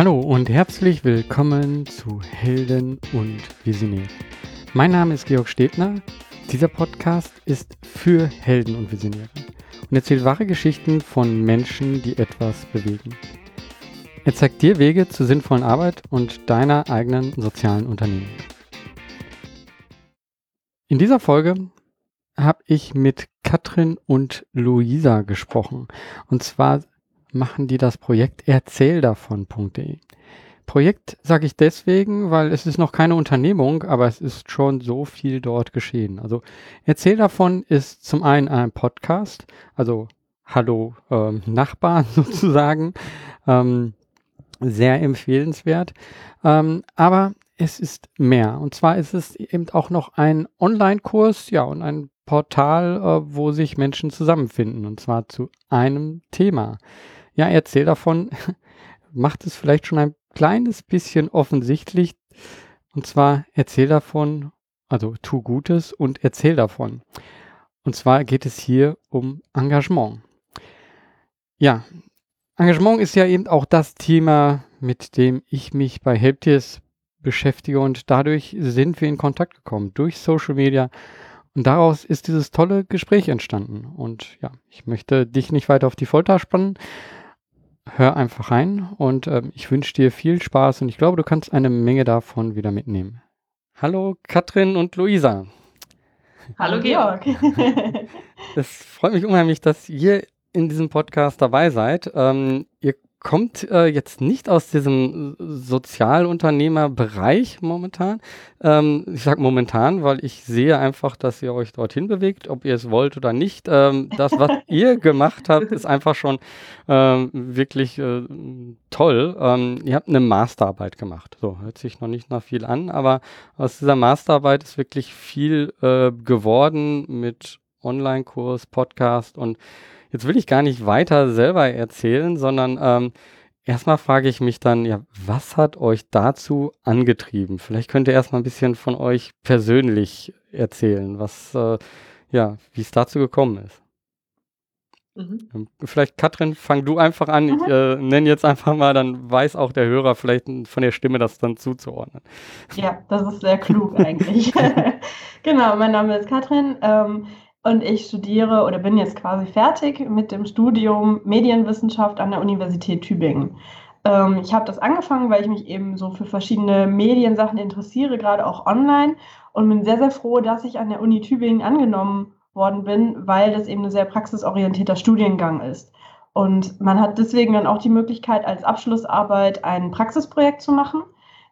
Hallo und herzlich willkommen zu Helden und Visionäre. Mein Name ist Georg Stebner. Dieser Podcast ist für Helden und Visionäre und erzählt wahre Geschichten von Menschen, die etwas bewegen. Er zeigt dir Wege zur sinnvollen Arbeit und deiner eigenen sozialen Unternehmen. In dieser Folge habe ich mit Katrin und Luisa gesprochen. Und zwar machen die das Projekt erzähldavon.de. Projekt sage ich deswegen, weil es ist noch keine Unternehmung, aber es ist schon so viel dort geschehen. Also Erzähl davon ist zum einen ein Podcast, also Hallo ähm, Nachbarn sozusagen, ähm, sehr empfehlenswert. Ähm, aber es ist mehr. Und zwar ist es eben auch noch ein Online-Kurs, ja, und ein Portal, äh, wo sich Menschen zusammenfinden. Und zwar zu einem Thema. Ja, erzähl davon. Macht es vielleicht schon ein kleines bisschen offensichtlich. Und zwar erzähl davon, also tu Gutes und erzähl davon. Und zwar geht es hier um Engagement. Ja, Engagement ist ja eben auch das Thema, mit dem ich mich bei Helptiers beschäftige und dadurch sind wir in Kontakt gekommen durch Social Media und daraus ist dieses tolle Gespräch entstanden. Und ja, ich möchte dich nicht weiter auf die Folter spannen, hör einfach rein und äh, ich wünsche dir viel Spaß und ich glaube, du kannst eine Menge davon wieder mitnehmen. Hallo Katrin und Luisa. Hallo Georg. Es freut mich unheimlich, dass ihr in diesem Podcast dabei seid. Ähm, ihr kommt äh, jetzt nicht aus diesem Sozialunternehmerbereich momentan. Ähm, ich sage momentan, weil ich sehe einfach, dass ihr euch dorthin bewegt, ob ihr es wollt oder nicht. Ähm, das, was ihr gemacht habt, ist einfach schon ähm, wirklich äh, toll. Ähm, ihr habt eine Masterarbeit gemacht. So, hört sich noch nicht nach viel an, aber aus dieser Masterarbeit ist wirklich viel äh, geworden mit Online-Kurs, Podcast und Jetzt will ich gar nicht weiter selber erzählen, sondern ähm, erstmal frage ich mich dann, ja, was hat euch dazu angetrieben? Vielleicht könnt ihr erstmal ein bisschen von euch persönlich erzählen, was, äh, ja, wie es dazu gekommen ist. Mhm. Ähm, vielleicht, Katrin, fang du einfach an. Mhm. Ich äh, nenne jetzt einfach mal, dann weiß auch der Hörer vielleicht von der Stimme das dann zuzuordnen. Ja, das ist sehr klug eigentlich. genau, mein Name ist Katrin. Ähm, und ich studiere oder bin jetzt quasi fertig mit dem Studium Medienwissenschaft an der Universität Tübingen. Ähm, ich habe das angefangen, weil ich mich eben so für verschiedene Mediensachen interessiere, gerade auch online. Und bin sehr, sehr froh, dass ich an der Uni Tübingen angenommen worden bin, weil das eben ein sehr praxisorientierter Studiengang ist. Und man hat deswegen dann auch die Möglichkeit, als Abschlussarbeit ein Praxisprojekt zu machen.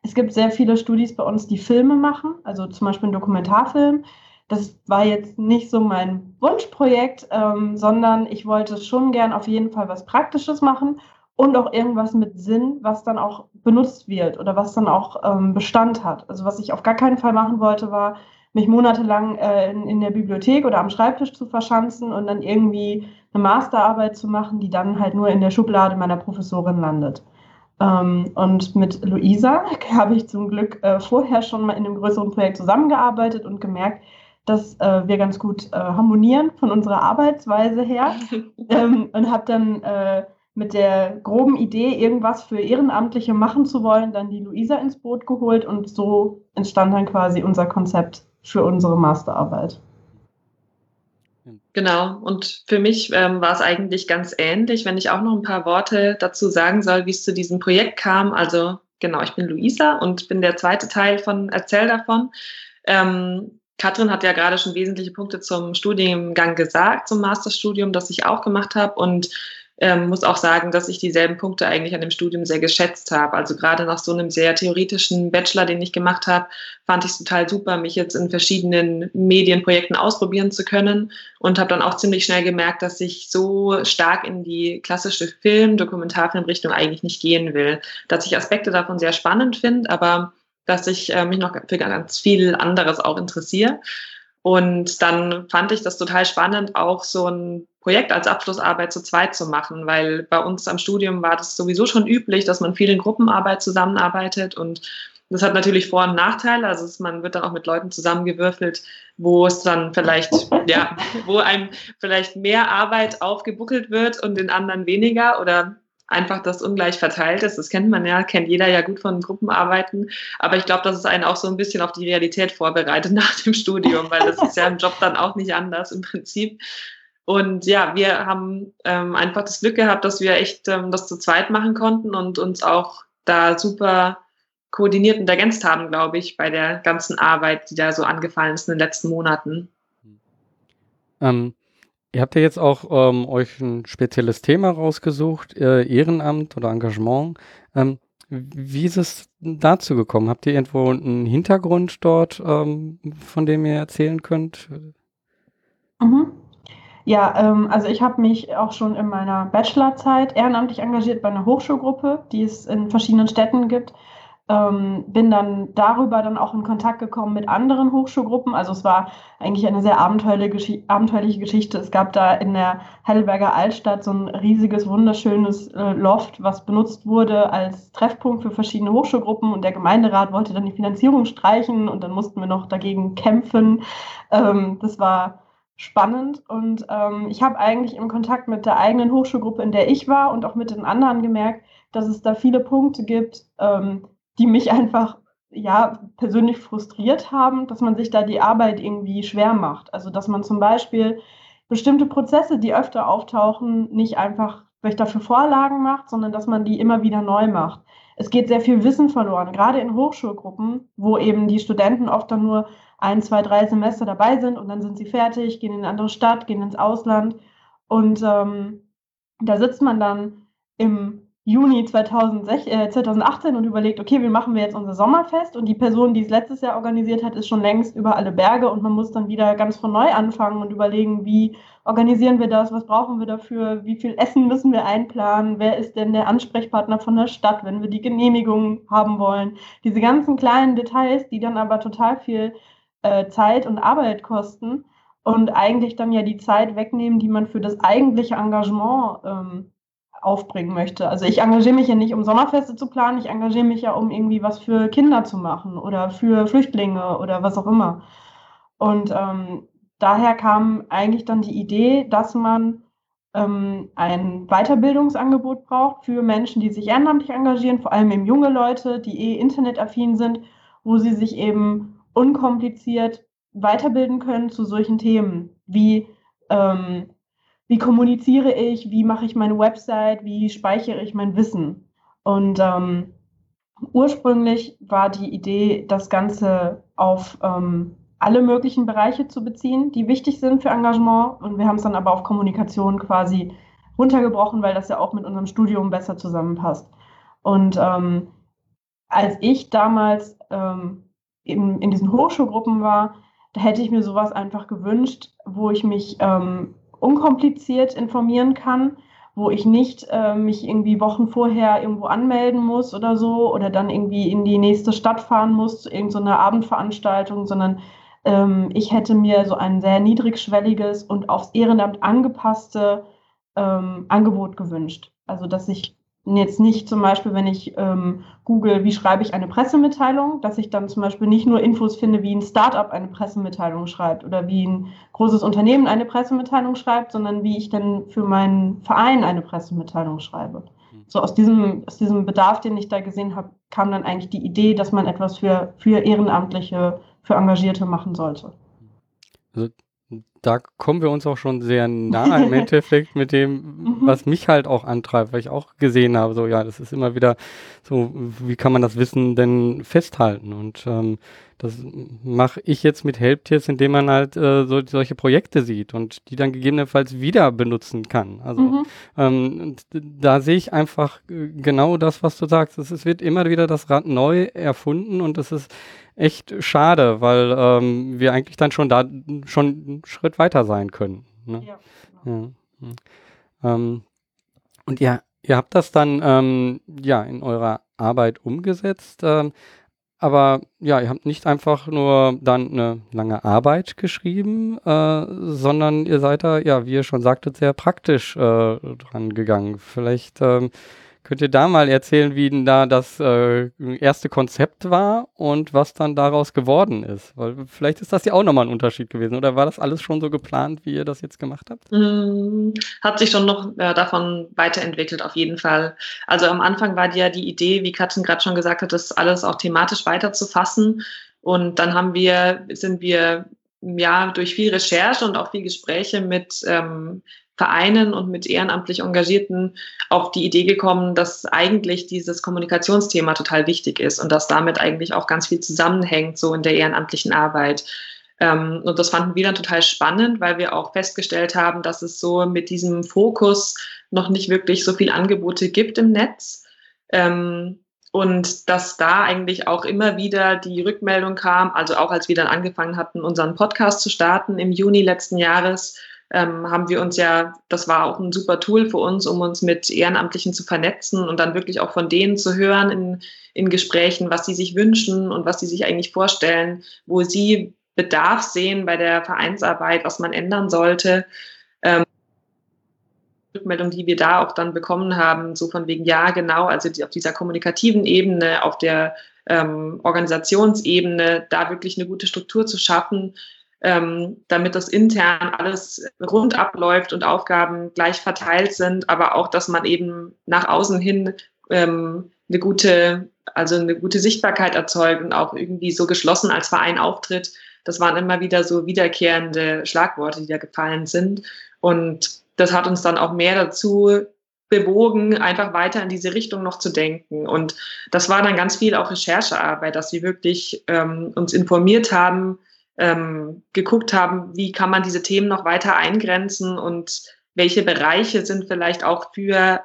Es gibt sehr viele Studis bei uns, die Filme machen, also zum Beispiel einen Dokumentarfilm das war jetzt nicht so mein Wunschprojekt, ähm, sondern ich wollte schon gern auf jeden Fall was Praktisches machen und auch irgendwas mit Sinn, was dann auch benutzt wird oder was dann auch ähm, Bestand hat. Also was ich auf gar keinen Fall machen wollte, war, mich monatelang äh, in, in, der Bibliothek oder am Schreibtisch zu verschanzen und dann irgendwie eine Masterarbeit zu machen, die dann halt nur in der Schublade meiner Professorin landet. Ähm, und mit Luisa habe ich zum Glück äh, vorher schon mal in einem größeren Projekt zusammengearbeitet und gemerkt, dass äh, wir ganz gut äh, harmonieren von unserer Arbeitsweise her ähm, und habe dann äh, mit der groben Idee, irgendwas für Ehrenamtliche machen zu wollen, dann die Luisa ins Boot geholt und so entstand dann quasi unser Konzept für unsere Masterarbeit. Genau, und für mich ähm, war es eigentlich ganz ähnlich, wenn ich auch noch ein paar Worte dazu sagen soll, wie es zu diesem Projekt kam. Also genau, ich bin Luisa und bin der zweite Teil von Erzähl davon. Ähm, Katrin hat ja gerade schon wesentliche Punkte zum Studiengang gesagt, zum Masterstudium, das ich auch gemacht habe und ähm, muss auch sagen, dass ich dieselben Punkte eigentlich an dem Studium sehr geschätzt habe. Also gerade nach so einem sehr theoretischen Bachelor, den ich gemacht habe, fand ich es total super, mich jetzt in verschiedenen Medienprojekten ausprobieren zu können und habe dann auch ziemlich schnell gemerkt, dass ich so stark in die klassische Film-, Dokumentarfilmrichtung eigentlich nicht gehen will. Dass ich Aspekte davon sehr spannend finde, aber dass ich äh, mich noch für ganz viel anderes auch interessiere. Und dann fand ich das total spannend, auch so ein Projekt als Abschlussarbeit zu zweit zu machen, weil bei uns am Studium war das sowieso schon üblich, dass man viel in Gruppenarbeit zusammenarbeitet und das hat natürlich Vor- und Nachteile. Also man wird dann auch mit Leuten zusammengewürfelt, wo es dann vielleicht, ja, wo einem vielleicht mehr Arbeit aufgebuckelt wird und den anderen weniger oder einfach das ungleich verteilt ist. Das kennt man ja, kennt jeder ja gut von Gruppenarbeiten. Aber ich glaube, dass es einen auch so ein bisschen auf die Realität vorbereitet nach dem Studium, weil das ist ja im Job dann auch nicht anders im Prinzip. Und ja, wir haben ähm, einfach das Glück gehabt, dass wir echt ähm, das zu zweit machen konnten und uns auch da super koordiniert und ergänzt haben, glaube ich, bei der ganzen Arbeit, die da so angefallen ist in den letzten Monaten. Ähm, ihr habt ja jetzt auch ähm, euch ein spezielles Thema rausgesucht, äh, Ehrenamt oder Engagement. Ähm, wie ist es dazu gekommen? Habt ihr irgendwo einen Hintergrund dort, ähm, von dem ihr erzählen könnt? Mhm. Ja, ähm, also ich habe mich auch schon in meiner Bachelorzeit ehrenamtlich engagiert bei einer Hochschulgruppe, die es in verschiedenen Städten gibt. Ähm, bin dann darüber dann auch in Kontakt gekommen mit anderen Hochschulgruppen. Also es war eigentlich eine sehr abenteuerliche, abenteuerliche Geschichte. Es gab da in der Heidelberger Altstadt so ein riesiges, wunderschönes äh, Loft, was benutzt wurde als Treffpunkt für verschiedene Hochschulgruppen. Und der Gemeinderat wollte dann die Finanzierung streichen und dann mussten wir noch dagegen kämpfen. Ähm, das war spannend. Und ähm, ich habe eigentlich im Kontakt mit der eigenen Hochschulgruppe, in der ich war und auch mit den anderen gemerkt, dass es da viele Punkte gibt, ähm, die mich einfach ja persönlich frustriert haben, dass man sich da die Arbeit irgendwie schwer macht. Also dass man zum Beispiel bestimmte Prozesse, die öfter auftauchen, nicht einfach vielleicht dafür Vorlagen macht, sondern dass man die immer wieder neu macht. Es geht sehr viel Wissen verloren, gerade in Hochschulgruppen, wo eben die Studenten oft dann nur ein, zwei, drei Semester dabei sind und dann sind sie fertig, gehen in eine andere Stadt, gehen ins Ausland. Und ähm, da sitzt man dann im Juni 2016, äh, 2018 und überlegt, okay, wie machen wir jetzt unser Sommerfest? Und die Person, die es letztes Jahr organisiert hat, ist schon längst über alle Berge und man muss dann wieder ganz von neu anfangen und überlegen, wie organisieren wir das, was brauchen wir dafür, wie viel Essen müssen wir einplanen, wer ist denn der Ansprechpartner von der Stadt, wenn wir die Genehmigung haben wollen. Diese ganzen kleinen Details, die dann aber total viel äh, Zeit und Arbeit kosten und eigentlich dann ja die Zeit wegnehmen, die man für das eigentliche Engagement ähm, aufbringen möchte. Also ich engagiere mich ja nicht, um Sommerfeste zu planen, ich engagiere mich ja, um irgendwie was für Kinder zu machen oder für Flüchtlinge oder was auch immer. Und ähm, daher kam eigentlich dann die Idee, dass man ähm, ein Weiterbildungsangebot braucht für Menschen, die sich ehrenamtlich engagieren, vor allem eben junge Leute, die eh internetaffin sind, wo sie sich eben unkompliziert weiterbilden können zu solchen Themen wie ähm, wie kommuniziere ich, wie mache ich meine Website, wie speichere ich mein Wissen. Und ähm, ursprünglich war die Idee, das Ganze auf ähm, alle möglichen Bereiche zu beziehen, die wichtig sind für Engagement. Und wir haben es dann aber auf Kommunikation quasi runtergebrochen, weil das ja auch mit unserem Studium besser zusammenpasst. Und ähm, als ich damals ähm, in, in diesen Hochschulgruppen war, da hätte ich mir sowas einfach gewünscht, wo ich mich ähm, unkompliziert informieren kann, wo ich nicht äh, mich irgendwie Wochen vorher irgendwo anmelden muss oder so oder dann irgendwie in die nächste Stadt fahren muss zu irgendeiner Abendveranstaltung, sondern ähm, ich hätte mir so ein sehr niedrigschwelliges und aufs Ehrenamt angepasste ähm, Angebot gewünscht. Also dass ich jetzt nicht zum Beispiel, wenn ich ähm, google, wie schreibe ich eine Pressemitteilung, dass ich dann zum Beispiel nicht nur Infos finde, wie ein Startup eine Pressemitteilung schreibt oder wie ein großes Unternehmen eine Pressemitteilung schreibt, sondern wie ich dann für meinen Verein eine Pressemitteilung schreibe. Hm. So aus diesem, aus diesem Bedarf, den ich da gesehen habe, kam dann eigentlich die Idee, dass man etwas für, für Ehrenamtliche, für Engagierte machen sollte. Also da kommen wir uns auch schon sehr nah im Endeffekt mit dem, mhm. was mich halt auch antreibt, weil ich auch gesehen habe, so ja, das ist immer wieder so, wie kann man das Wissen denn festhalten? Und ähm, das mache ich jetzt mit Helptiers, indem man halt äh, so, solche Projekte sieht und die dann gegebenenfalls wieder benutzen kann. Also mhm. ähm, da sehe ich einfach äh, genau das, was du sagst. Es, es wird immer wieder das Rad neu erfunden und es ist echt schade, weil ähm, wir eigentlich dann schon da schon einen Schritt weiter sein können. Ne? Ja, genau. ja. Ähm, und ihr, ihr habt das dann ähm, ja in eurer Arbeit umgesetzt. Ähm, aber ja, ihr habt nicht einfach nur dann eine lange Arbeit geschrieben, äh, sondern ihr seid da, ja, wie ihr schon sagtet, sehr praktisch äh, dran gegangen. Vielleicht ähm, Könnt ihr da mal erzählen, wie denn da das äh, erste Konzept war und was dann daraus geworden ist? Weil vielleicht ist das ja auch nochmal ein Unterschied gewesen. Oder war das alles schon so geplant, wie ihr das jetzt gemacht habt? Mm, hat sich schon noch äh, davon weiterentwickelt, auf jeden Fall. Also am Anfang war ja die Idee, wie Katrin gerade schon gesagt hat, das alles auch thematisch weiterzufassen. Und dann haben wir, sind wir ja durch viel Recherche und auch viel Gespräche mit ähm, Vereinen und mit ehrenamtlich Engagierten auf die Idee gekommen, dass eigentlich dieses Kommunikationsthema total wichtig ist und dass damit eigentlich auch ganz viel zusammenhängt, so in der ehrenamtlichen Arbeit. Ähm, und das fanden wir dann total spannend, weil wir auch festgestellt haben, dass es so mit diesem Fokus noch nicht wirklich so viel Angebote gibt im Netz. Ähm, und dass da eigentlich auch immer wieder die Rückmeldung kam, also auch als wir dann angefangen hatten, unseren Podcast zu starten im Juni letzten Jahres, ähm, haben wir uns ja, das war auch ein super Tool für uns, um uns mit Ehrenamtlichen zu vernetzen und dann wirklich auch von denen zu hören in, in Gesprächen, was sie sich wünschen und was sie sich eigentlich vorstellen, wo sie Bedarf sehen bei der Vereinsarbeit, was man ändern sollte. Ähm, Rückmeldung, die wir da auch dann bekommen haben, so von wegen, ja, genau, also die, auf dieser kommunikativen Ebene, auf der ähm, Organisationsebene, da wirklich eine gute Struktur zu schaffen, ähm, damit das intern alles rund abläuft und Aufgaben gleich verteilt sind, aber auch, dass man eben nach außen hin ähm, eine gute, also eine gute Sichtbarkeit erzeugt und auch irgendwie so geschlossen als Verein auftritt. Das waren immer wieder so wiederkehrende Schlagworte, die da gefallen sind. Und das hat uns dann auch mehr dazu bewogen, einfach weiter in diese Richtung noch zu denken. Und das war dann ganz viel auch Recherchearbeit, dass wir wirklich ähm, uns informiert haben, ähm, geguckt haben, wie kann man diese Themen noch weiter eingrenzen und welche Bereiche sind vielleicht auch für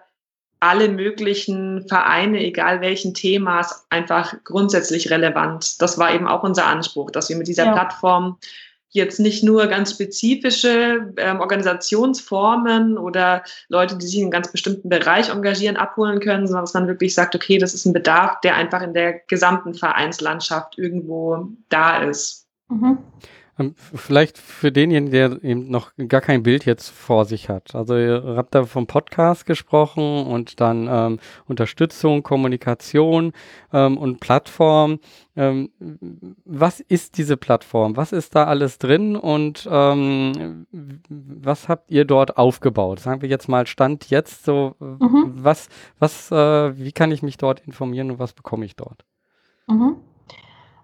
alle möglichen Vereine, egal welchen Themas, einfach grundsätzlich relevant. Das war eben auch unser Anspruch, dass wir mit dieser ja. Plattform jetzt nicht nur ganz spezifische ähm, Organisationsformen oder Leute, die sich in einem ganz bestimmten Bereich engagieren, abholen können, sondern dass man wirklich sagt, okay, das ist ein Bedarf, der einfach in der gesamten Vereinslandschaft irgendwo da ist. Mhm. Ähm, vielleicht für denjenigen, der eben noch gar kein Bild jetzt vor sich hat. Also ihr habt da vom Podcast gesprochen und dann ähm, Unterstützung, Kommunikation ähm, und Plattform. Ähm, was ist diese Plattform? Was ist da alles drin und ähm, was habt ihr dort aufgebaut? Sagen wir jetzt mal Stand jetzt so, mhm. was, was, äh, wie kann ich mich dort informieren und was bekomme ich dort? Mhm.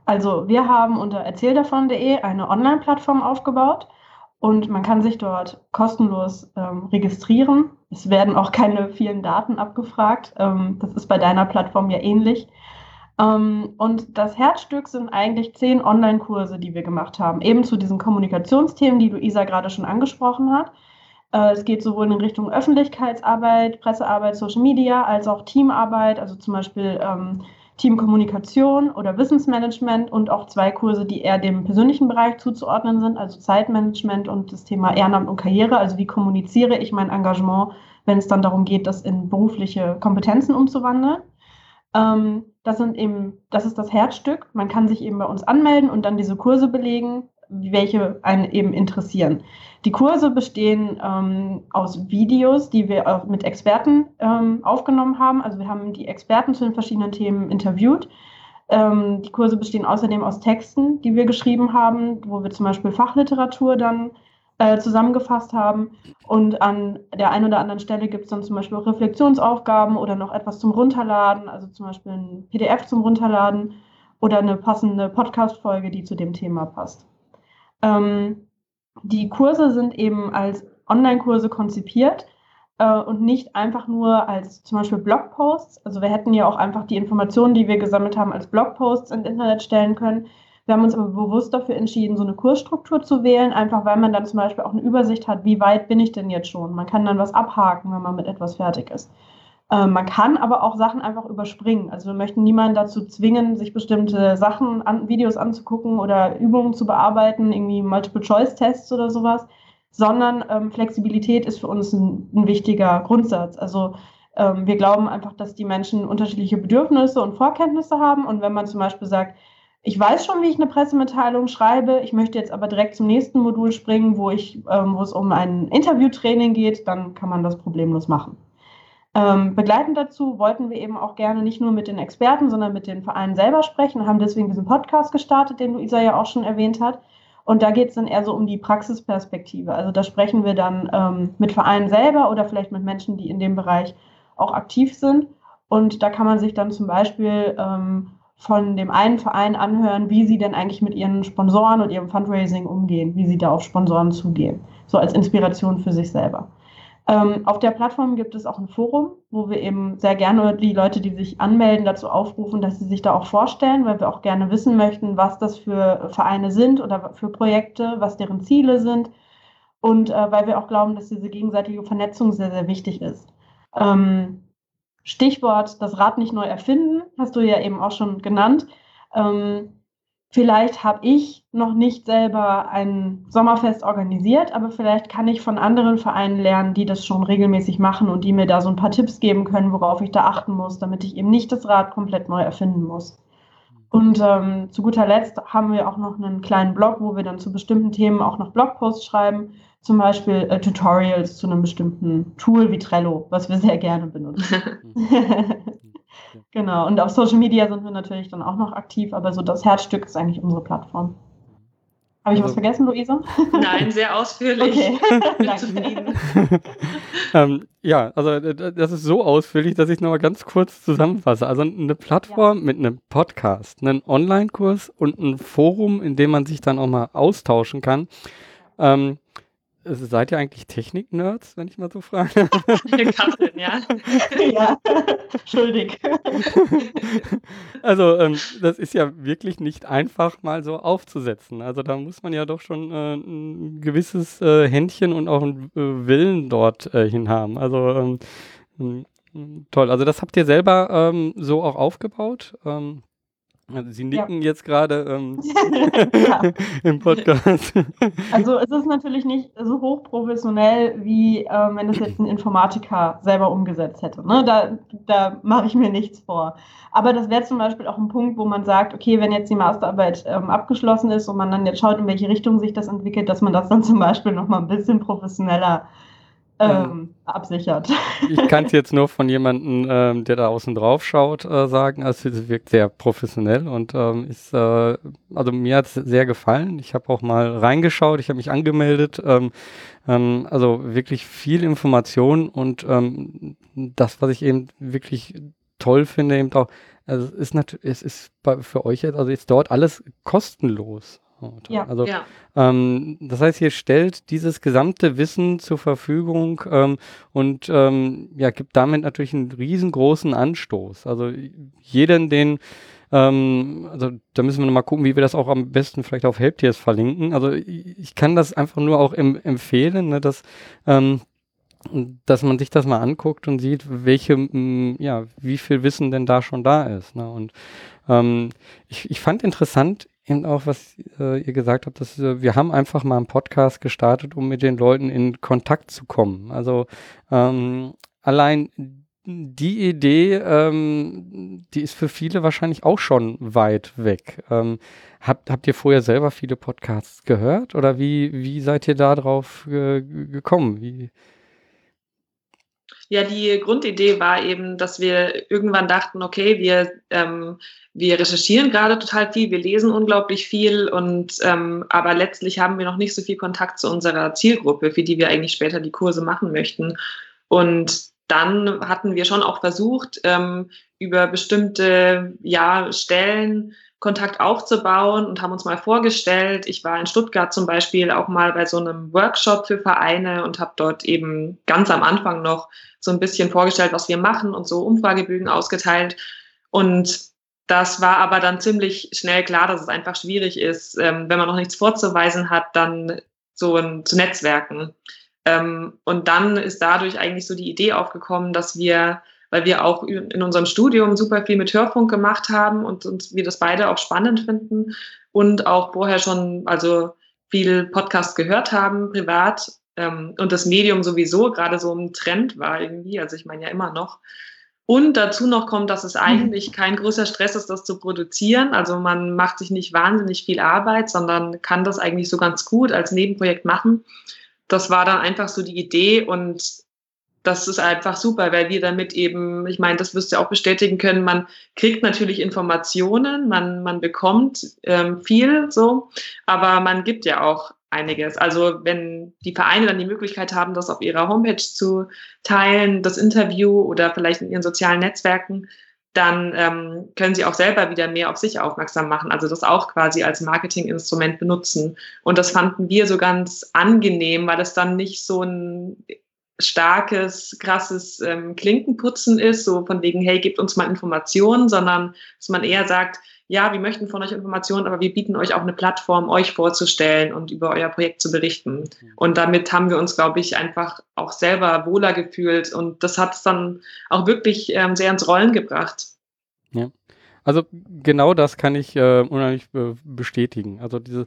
Also wir haben unter erzähldavon.de eine Online-Plattform aufgebaut und man kann sich dort kostenlos ähm, registrieren. Es werden auch keine vielen Daten abgefragt. Ähm, das ist bei deiner Plattform ja ähnlich. Ähm, und das Herzstück sind eigentlich zehn Online-Kurse, die wir gemacht haben, eben zu diesen Kommunikationsthemen, die Luisa gerade schon angesprochen hat. Äh, es geht sowohl in Richtung Öffentlichkeitsarbeit, Pressearbeit, Social Media, als auch Teamarbeit, also zum Beispiel ähm, Teamkommunikation oder Wissensmanagement und auch zwei Kurse, die eher dem persönlichen Bereich zuzuordnen sind, also Zeitmanagement und das Thema Ehrenamt und Karriere, also wie kommuniziere ich mein Engagement, wenn es dann darum geht, das in berufliche Kompetenzen umzuwandeln. Ähm, das sind eben, das ist das Herzstück. Man kann sich eben bei uns anmelden und dann diese Kurse belegen welche einen eben interessieren. Die Kurse bestehen ähm, aus Videos, die wir auch mit Experten ähm, aufgenommen haben. Also wir haben die Experten zu den verschiedenen Themen interviewt. Ähm, die Kurse bestehen außerdem aus Texten, die wir geschrieben haben, wo wir zum Beispiel Fachliteratur dann äh, zusammengefasst haben. Und an der einen oder anderen Stelle gibt es dann zum Beispiel auch Reflexionsaufgaben oder noch etwas zum Runterladen, also zum Beispiel ein PDF zum Runterladen oder eine passende Podcast-Folge, die zu dem Thema passt. Ähm, die Kurse sind eben als Online-Kurse konzipiert äh, und nicht einfach nur als zum Beispiel Blogposts. Also wir hätten ja auch einfach die Informationen, die wir gesammelt haben, als Blogposts ins Internet stellen können. Wir haben uns aber bewusst dafür entschieden, so eine Kursstruktur zu wählen, einfach weil man dann zum Beispiel auch eine Übersicht hat, wie weit bin ich denn jetzt schon. Man kann dann was abhaken, wenn man mit etwas fertig ist. Ähm, man kann aber auch Sachen einfach überspringen. Also wir möchten niemanden dazu zwingen, sich bestimmte Sachen, an, Videos anzugucken oder Übungen zu bearbeiten, irgendwie Multiple-Choice-Tests oder sowas, sondern ähm, Flexibilität ist für uns ein, ein wichtiger Grundsatz. Also ähm, wir glauben einfach, dass die Menschen unterschiedliche Bedürfnisse und Vorkenntnisse haben. Und wenn man zum Beispiel sagt, ich weiß schon, wie ich eine Pressemitteilung schreibe, ich möchte jetzt aber direkt zum nächsten Modul springen, wo, ich, ähm, wo es um ein Interviewtraining geht, dann kann man das problemlos machen. Ähm, begleitend dazu wollten wir eben auch gerne nicht nur mit den Experten, sondern mit den Vereinen selber sprechen, haben deswegen diesen Podcast gestartet, den Luisa ja auch schon erwähnt hat. Und da geht es dann eher so um die Praxisperspektive. Also da sprechen wir dann ähm, mit Vereinen selber oder vielleicht mit Menschen, die in dem Bereich auch aktiv sind. Und da kann man sich dann zum Beispiel ähm, von dem einen Verein anhören, wie sie denn eigentlich mit ihren Sponsoren und ihrem Fundraising umgehen, wie sie da auf Sponsoren zugehen. So als Inspiration für sich selber. Ähm, auf der Plattform gibt es auch ein Forum, wo wir eben sehr gerne die Leute, die sich anmelden, dazu aufrufen, dass sie sich da auch vorstellen, weil wir auch gerne wissen möchten, was das für Vereine sind oder für Projekte, was deren Ziele sind. Und äh, weil wir auch glauben, dass diese gegenseitige Vernetzung sehr, sehr wichtig ist. Ähm, Stichwort das Rad nicht neu erfinden, hast du ja eben auch schon genannt. Ähm, Vielleicht habe ich noch nicht selber ein Sommerfest organisiert, aber vielleicht kann ich von anderen Vereinen lernen, die das schon regelmäßig machen und die mir da so ein paar Tipps geben können, worauf ich da achten muss, damit ich eben nicht das Rad komplett neu erfinden muss. Und ähm, zu guter Letzt haben wir auch noch einen kleinen Blog, wo wir dann zu bestimmten Themen auch noch Blogposts schreiben, zum Beispiel äh, Tutorials zu einem bestimmten Tool wie Trello, was wir sehr gerne benutzen. Genau, und auf Social Media sind wir natürlich dann auch noch aktiv, aber so das Herzstück ist eigentlich unsere Plattform. Habe ich also, was vergessen, Luisa? Nein, sehr ausführlich. Okay. ähm, ja, also das ist so ausführlich, dass ich nochmal ganz kurz zusammenfasse. Also eine Plattform ja. mit einem Podcast, einen Online-Kurs und ein Forum, in dem man sich dann auch mal austauschen kann. Ähm, also seid ihr eigentlich Technik-Nerds, wenn ich mal so frage? Katrin, ja. ja, schuldig. Also ähm, das ist ja wirklich nicht einfach mal so aufzusetzen. Also da muss man ja doch schon äh, ein gewisses äh, Händchen und auch einen äh, Willen dort äh, hin haben. Also ähm, toll. Also das habt ihr selber ähm, so auch aufgebaut? Ähm, also Sie nicken ja. jetzt gerade ähm, im Podcast. Also es ist natürlich nicht so hochprofessionell, wie ähm, wenn es jetzt ein Informatiker selber umgesetzt hätte. Ne? Da, da mache ich mir nichts vor. Aber das wäre zum Beispiel auch ein Punkt, wo man sagt, okay, wenn jetzt die Masterarbeit ähm, abgeschlossen ist und man dann jetzt schaut, in welche Richtung sich das entwickelt, dass man das dann zum Beispiel nochmal ein bisschen professioneller ähm, absichert. Ich kann es jetzt nur von jemandem, ähm, der da außen drauf schaut, äh, sagen, also es wirkt sehr professionell und ähm, ist, äh, also mir hat es sehr gefallen. Ich habe auch mal reingeschaut, ich habe mich angemeldet. Ähm, ähm, also wirklich viel Information und ähm, das, was ich eben wirklich toll finde, eben auch, also es ist natürlich, es ist bei, für euch jetzt, also jetzt dort alles kostenlos. Ja. Also, ja. Ähm, das heißt, ihr stellt dieses gesamte Wissen zur Verfügung ähm, und ähm, ja, gibt damit natürlich einen riesengroßen Anstoß. Also jeden, den ähm, also da müssen wir nochmal gucken, wie wir das auch am besten vielleicht auf Helptiers verlinken. Also ich kann das einfach nur auch em empfehlen, ne, dass ähm, dass man sich das mal anguckt und sieht, welche, mh, ja, wie viel Wissen denn da schon da ist. Ne? Und ähm, ich, ich fand interessant, eben auch, was äh, ihr gesagt habt, dass äh, wir haben einfach mal einen Podcast gestartet, um mit den Leuten in Kontakt zu kommen. Also ähm, allein die Idee, ähm, die ist für viele wahrscheinlich auch schon weit weg. Ähm, habt, habt ihr vorher selber viele Podcasts gehört oder wie, wie seid ihr da drauf äh, gekommen? Wie, ja, die Grundidee war eben, dass wir irgendwann dachten, okay, wir, ähm, wir recherchieren gerade total viel, wir lesen unglaublich viel und ähm, aber letztlich haben wir noch nicht so viel Kontakt zu unserer Zielgruppe, für die wir eigentlich später die Kurse machen möchten. Und dann hatten wir schon auch versucht, ähm, über bestimmte ja, Stellen Kontakt aufzubauen und haben uns mal vorgestellt. Ich war in Stuttgart zum Beispiel auch mal bei so einem Workshop für Vereine und habe dort eben ganz am Anfang noch so ein bisschen vorgestellt, was wir machen und so Umfragebögen ausgeteilt. Und das war aber dann ziemlich schnell klar, dass es einfach schwierig ist, ähm, wenn man noch nichts vorzuweisen hat, dann so ein, zu netzwerken. Ähm, und dann ist dadurch eigentlich so die Idee aufgekommen, dass wir weil wir auch in unserem Studium super viel mit Hörfunk gemacht haben und, und wir das beide auch spannend finden und auch vorher schon also viel Podcast gehört haben, privat ähm, und das Medium sowieso gerade so ein Trend war irgendwie, also ich meine ja immer noch. Und dazu noch kommt, dass es mhm. eigentlich kein großer Stress ist, das zu produzieren. Also man macht sich nicht wahnsinnig viel Arbeit, sondern kann das eigentlich so ganz gut als Nebenprojekt machen. Das war dann einfach so die Idee und das ist einfach super, weil wir damit eben, ich meine, das wirst du auch bestätigen können, man kriegt natürlich Informationen, man, man bekommt ähm, viel so, aber man gibt ja auch einiges. Also wenn die Vereine dann die Möglichkeit haben, das auf ihrer Homepage zu teilen, das Interview oder vielleicht in ihren sozialen Netzwerken, dann ähm, können sie auch selber wieder mehr auf sich aufmerksam machen, also das auch quasi als Marketinginstrument benutzen. Und das fanden wir so ganz angenehm, weil es dann nicht so ein starkes, krasses ähm, Klinkenputzen ist, so von wegen, hey, gebt uns mal Informationen, sondern dass man eher sagt, ja, wir möchten von euch Informationen, aber wir bieten euch auch eine Plattform, euch vorzustellen und über euer Projekt zu berichten. Und damit haben wir uns, glaube ich, einfach auch selber wohler gefühlt und das hat es dann auch wirklich ähm, sehr ins Rollen gebracht. Ja. Also genau das kann ich äh, unheimlich äh, bestätigen. Also diese, äh,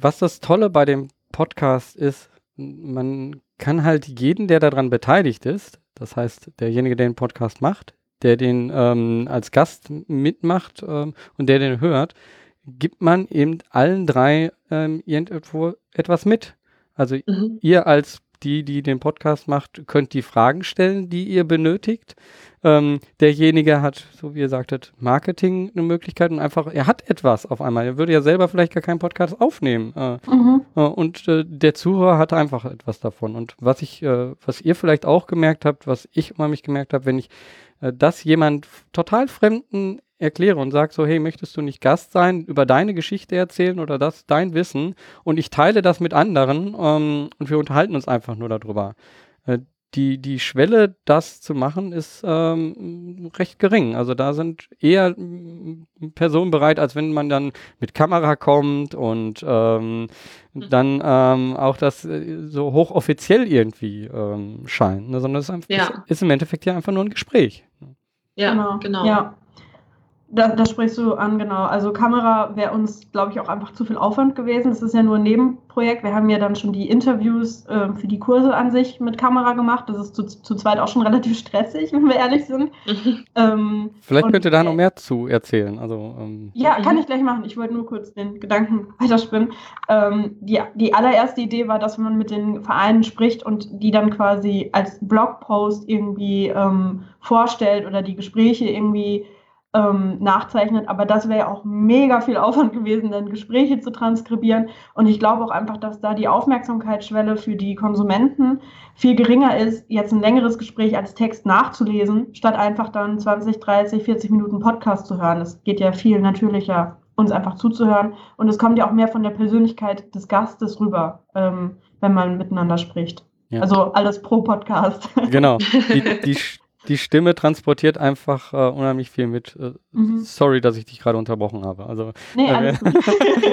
was das Tolle bei dem Podcast ist, man kann halt jeden, der daran beteiligt ist, das heißt derjenige, der den Podcast macht, der den ähm, als Gast mitmacht ähm, und der den hört, gibt man eben allen drei ähm, irgendwo etwas mit. Also mhm. ihr als die, die den Podcast macht, könnt die Fragen stellen, die ihr benötigt. Ähm, derjenige hat, so wie ihr sagtet, Marketing eine Möglichkeit und einfach, er hat etwas auf einmal. Er würde ja selber vielleicht gar keinen Podcast aufnehmen. Äh, mhm. äh, und äh, der Zuhörer hat einfach etwas davon. Und was ich, äh, was ihr vielleicht auch gemerkt habt, was ich immer mich gemerkt habe, wenn ich äh, das jemand total Fremden erkläre und sage so, hey, möchtest du nicht Gast sein, über deine Geschichte erzählen oder das, dein Wissen und ich teile das mit anderen ähm, und wir unterhalten uns einfach nur darüber. Äh, die, die Schwelle, das zu machen, ist ähm, recht gering. Also da sind eher Personen bereit, als wenn man dann mit Kamera kommt und ähm, mhm. dann ähm, auch das äh, so hochoffiziell irgendwie ähm, scheint. Ne? Sondern es ist, einfach, ja. ist, ist, im Endeffekt ja einfach nur ein Gespräch. Ja, genau. genau. Ja. Da, das sprichst du an, genau. Also Kamera wäre uns, glaube ich, auch einfach zu viel Aufwand gewesen. Das ist ja nur ein Nebenprojekt. Wir haben ja dann schon die Interviews äh, für die Kurse an sich mit Kamera gemacht. Das ist zu, zu zweit auch schon relativ stressig, wenn wir ehrlich sind. ähm, Vielleicht könnt ihr da noch mehr zu erzählen. Also, ähm, ja, kann ich gleich machen. Ich wollte nur kurz den Gedanken weiterspinnen. Ähm, die, die allererste Idee war, dass man mit den Vereinen spricht und die dann quasi als Blogpost irgendwie ähm, vorstellt oder die Gespräche irgendwie ähm, nachzeichnet. Aber das wäre ja auch mega viel Aufwand gewesen, dann Gespräche zu transkribieren. Und ich glaube auch einfach, dass da die Aufmerksamkeitsschwelle für die Konsumenten viel geringer ist, jetzt ein längeres Gespräch als Text nachzulesen, statt einfach dann 20, 30, 40 Minuten Podcast zu hören. Es geht ja viel natürlicher, uns einfach zuzuhören. Und es kommt ja auch mehr von der Persönlichkeit des Gastes rüber, ähm, wenn man miteinander spricht. Ja. Also alles pro Podcast. Genau. Die, die, die Stimme transportiert einfach äh, unheimlich viel mit. Äh, mhm. Sorry, dass ich dich gerade unterbrochen habe. Also, nee, äh.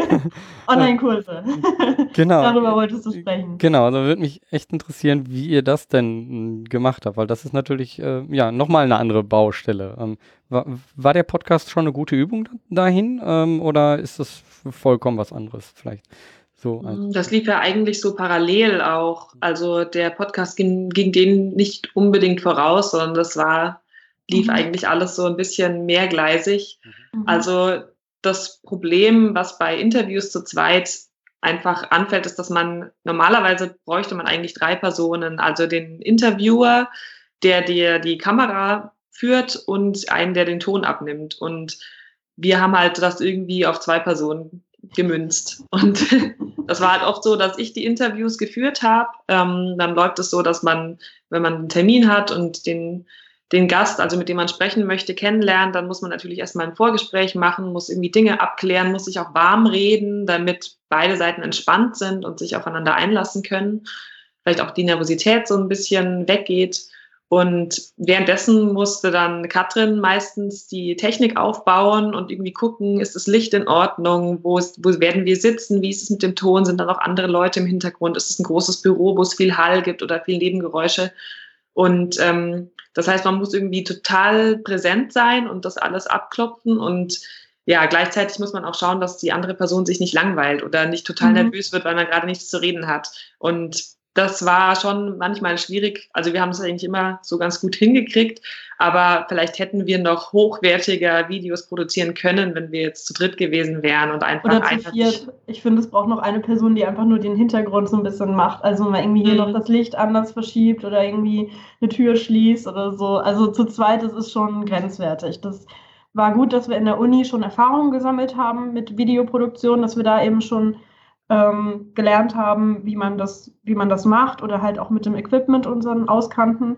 Online-Kurse. genau. Darüber wolltest du sprechen. Genau, also würde mich echt interessieren, wie ihr das denn äh, gemacht habt, weil das ist natürlich äh, ja nochmal eine andere Baustelle. Ähm, war, war, der Podcast schon eine gute Übung dahin ähm, oder ist das vollkommen was anderes vielleicht? So, also. Das lief ja eigentlich so parallel auch. Also der Podcast ging, ging denen nicht unbedingt voraus, sondern das war, lief mhm. eigentlich alles so ein bisschen mehrgleisig. Mhm. Also das Problem, was bei Interviews zu zweit einfach anfällt, ist, dass man normalerweise bräuchte man eigentlich drei Personen, also den Interviewer, der dir die Kamera führt und einen, der den Ton abnimmt. Und wir haben halt das irgendwie auf zwei Personen gemünzt. Und das war halt oft so, dass ich die Interviews geführt habe. Ähm, dann läuft es so, dass man, wenn man einen Termin hat und den, den Gast, also mit dem man sprechen möchte, kennenlernt, dann muss man natürlich erstmal ein Vorgespräch machen, muss irgendwie Dinge abklären, muss sich auch warm reden, damit beide Seiten entspannt sind und sich aufeinander einlassen können. Vielleicht auch die Nervosität so ein bisschen weggeht. Und währenddessen musste dann Katrin meistens die Technik aufbauen und irgendwie gucken, ist das Licht in Ordnung, wo, ist, wo werden wir sitzen, wie ist es mit dem Ton, sind da noch andere Leute im Hintergrund, ist es ein großes Büro, wo es viel Hall gibt oder viel Nebengeräusche. Und ähm, das heißt, man muss irgendwie total präsent sein und das alles abklopfen und ja, gleichzeitig muss man auch schauen, dass die andere Person sich nicht langweilt oder nicht total mhm. nervös wird, weil man gerade nichts zu reden hat. Und das war schon manchmal schwierig. Also wir haben es eigentlich immer so ganz gut hingekriegt, aber vielleicht hätten wir noch hochwertiger Videos produzieren können, wenn wir jetzt zu dritt gewesen wären und einfach Oder zu viert. Ich finde, es braucht noch eine Person, die einfach nur den Hintergrund so ein bisschen macht. Also mal irgendwie hier mhm. noch das Licht anders verschiebt oder irgendwie eine Tür schließt oder so. Also zu zweit, das ist schon grenzwertig. Das war gut, dass wir in der Uni schon Erfahrungen gesammelt haben mit Videoproduktion, dass wir da eben schon ähm, gelernt haben, wie man, das, wie man das macht oder halt auch mit dem Equipment unseren auskannten.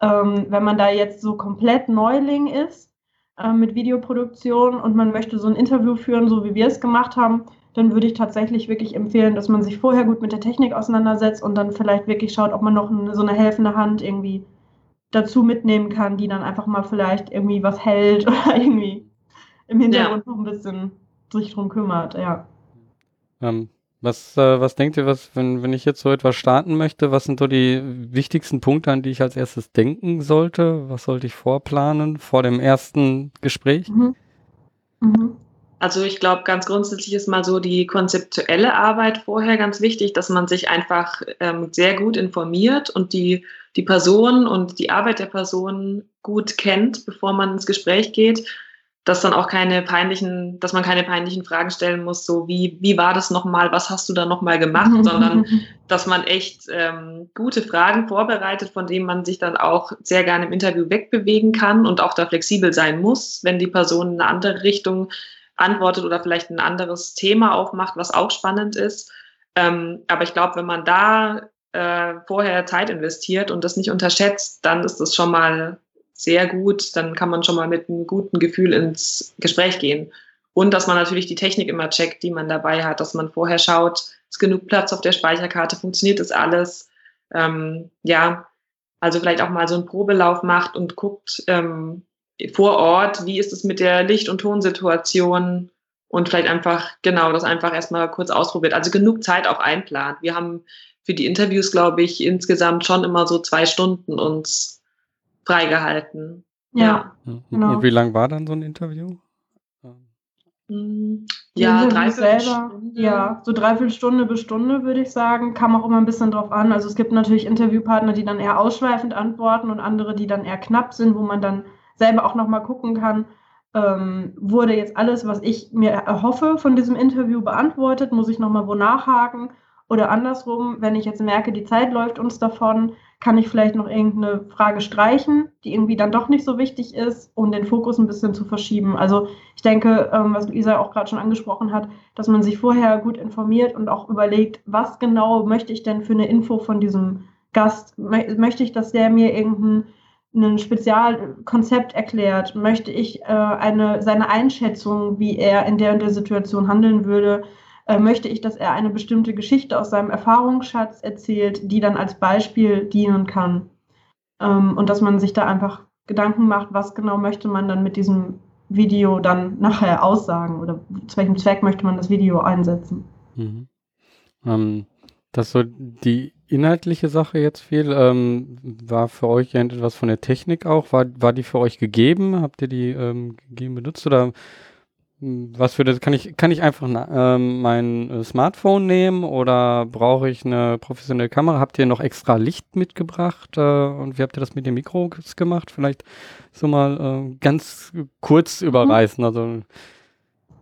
Ähm, wenn man da jetzt so komplett Neuling ist äh, mit Videoproduktion und man möchte so ein Interview führen, so wie wir es gemacht haben, dann würde ich tatsächlich wirklich empfehlen, dass man sich vorher gut mit der Technik auseinandersetzt und dann vielleicht wirklich schaut, ob man noch eine, so eine helfende Hand irgendwie dazu mitnehmen kann, die dann einfach mal vielleicht irgendwie was hält oder irgendwie im Hintergrund ja. noch ein bisschen sich drum kümmert, ja. Ähm, was, äh, was denkt ihr, was, wenn, wenn ich jetzt so etwas starten möchte, was sind so die wichtigsten Punkte, an die ich als erstes denken sollte? Was sollte ich vorplanen vor dem ersten Gespräch? Mhm. Mhm. Also ich glaube, ganz grundsätzlich ist mal so die konzeptuelle Arbeit vorher ganz wichtig, dass man sich einfach ähm, sehr gut informiert und die, die Person und die Arbeit der Person gut kennt, bevor man ins Gespräch geht dass dann auch keine peinlichen, dass man keine peinlichen Fragen stellen muss, so wie, wie war das nochmal, was hast du da nochmal gemacht, sondern dass man echt ähm, gute Fragen vorbereitet, von denen man sich dann auch sehr gerne im Interview wegbewegen kann und auch da flexibel sein muss, wenn die Person in eine andere Richtung antwortet oder vielleicht ein anderes Thema aufmacht, was auch spannend ist. Ähm, aber ich glaube, wenn man da äh, vorher Zeit investiert und das nicht unterschätzt, dann ist das schon mal sehr gut, dann kann man schon mal mit einem guten Gefühl ins Gespräch gehen. Und dass man natürlich die Technik immer checkt, die man dabei hat, dass man vorher schaut, ist genug Platz auf der Speicherkarte, funktioniert das alles? Ähm, ja, also vielleicht auch mal so einen Probelauf macht und guckt ähm, vor Ort, wie ist es mit der Licht- und Tonsituation und vielleicht einfach, genau, das einfach erstmal kurz ausprobiert. Also genug Zeit auch einplant. Wir haben für die Interviews, glaube ich, insgesamt schon immer so zwei Stunden uns freigehalten. Ja. ja. Genau. Und wie lang war dann so ein Interview? Mm, ja, dreiviertel Stunde. Ja, so dreiviertel Stunde bis Stunde würde ich sagen. Kam auch immer ein bisschen drauf an. Also es gibt natürlich Interviewpartner, die dann eher ausschweifend antworten und andere, die dann eher knapp sind, wo man dann selber auch nochmal gucken kann, ähm, wurde jetzt alles, was ich mir erhoffe von diesem Interview beantwortet, muss ich nochmal wo nachhaken oder andersrum, wenn ich jetzt merke, die Zeit läuft uns davon, kann ich vielleicht noch irgendeine Frage streichen, die irgendwie dann doch nicht so wichtig ist, um den Fokus ein bisschen zu verschieben. Also ich denke, ähm, was Luisa auch gerade schon angesprochen hat, dass man sich vorher gut informiert und auch überlegt, was genau möchte ich denn für eine Info von diesem Gast? Möchte ich, dass der mir irgendein ein Spezialkonzept erklärt? Möchte ich äh, eine, seine Einschätzung, wie er in der und der Situation handeln würde, äh, möchte ich, dass er eine bestimmte Geschichte aus seinem Erfahrungsschatz erzählt, die dann als Beispiel dienen kann. Ähm, und dass man sich da einfach Gedanken macht, was genau möchte man dann mit diesem Video dann nachher aussagen oder zu welchem Zweck möchte man das Video einsetzen. Mhm. Ähm, dass so die inhaltliche Sache jetzt viel, ähm, war für euch etwas von der Technik auch, war, war die für euch gegeben? Habt ihr die ähm, gegeben benutzt oder was für das? Kann ich, kann ich einfach ähm, mein äh, Smartphone nehmen oder brauche ich eine professionelle Kamera? Habt ihr noch extra Licht mitgebracht äh, und wie habt ihr das mit den Mikros gemacht? Vielleicht so mal äh, ganz kurz mhm. überreißen. Also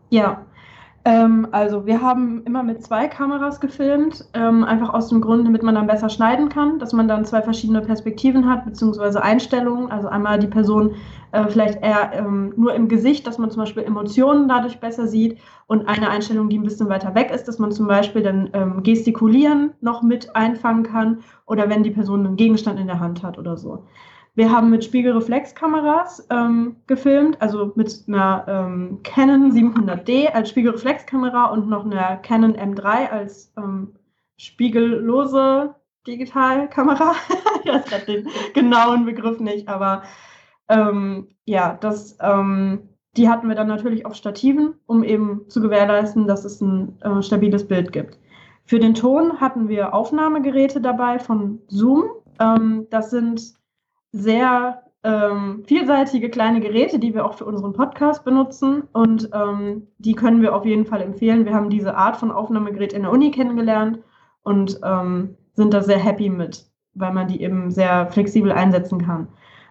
ja, ähm, also wir haben immer mit zwei Kameras gefilmt, ähm, einfach aus dem Grund, damit man dann besser schneiden kann, dass man dann zwei verschiedene Perspektiven hat, beziehungsweise Einstellungen. Also einmal die Person äh, vielleicht eher ähm, nur im Gesicht, dass man zum Beispiel Emotionen dadurch besser sieht und eine Einstellung, die ein bisschen weiter weg ist, dass man zum Beispiel dann ähm, gestikulieren noch mit einfangen kann oder wenn die Person einen Gegenstand in der Hand hat oder so. Wir haben mit Spiegelreflexkameras ähm, gefilmt, also mit einer ähm, Canon 700D als Spiegelreflexkamera und noch einer Canon M3 als ähm, spiegellose Digitalkamera. ich weiß gerade den genauen Begriff nicht, aber ähm, ja, das, ähm, die hatten wir dann natürlich auf Stativen, um eben zu gewährleisten, dass es ein äh, stabiles Bild gibt. Für den Ton hatten wir Aufnahmegeräte dabei von Zoom. Ähm, das sind sehr ähm, vielseitige kleine Geräte, die wir auch für unseren Podcast benutzen. Und ähm, die können wir auf jeden Fall empfehlen. Wir haben diese Art von Aufnahmegerät in der Uni kennengelernt und ähm, sind da sehr happy mit, weil man die eben sehr flexibel einsetzen kann.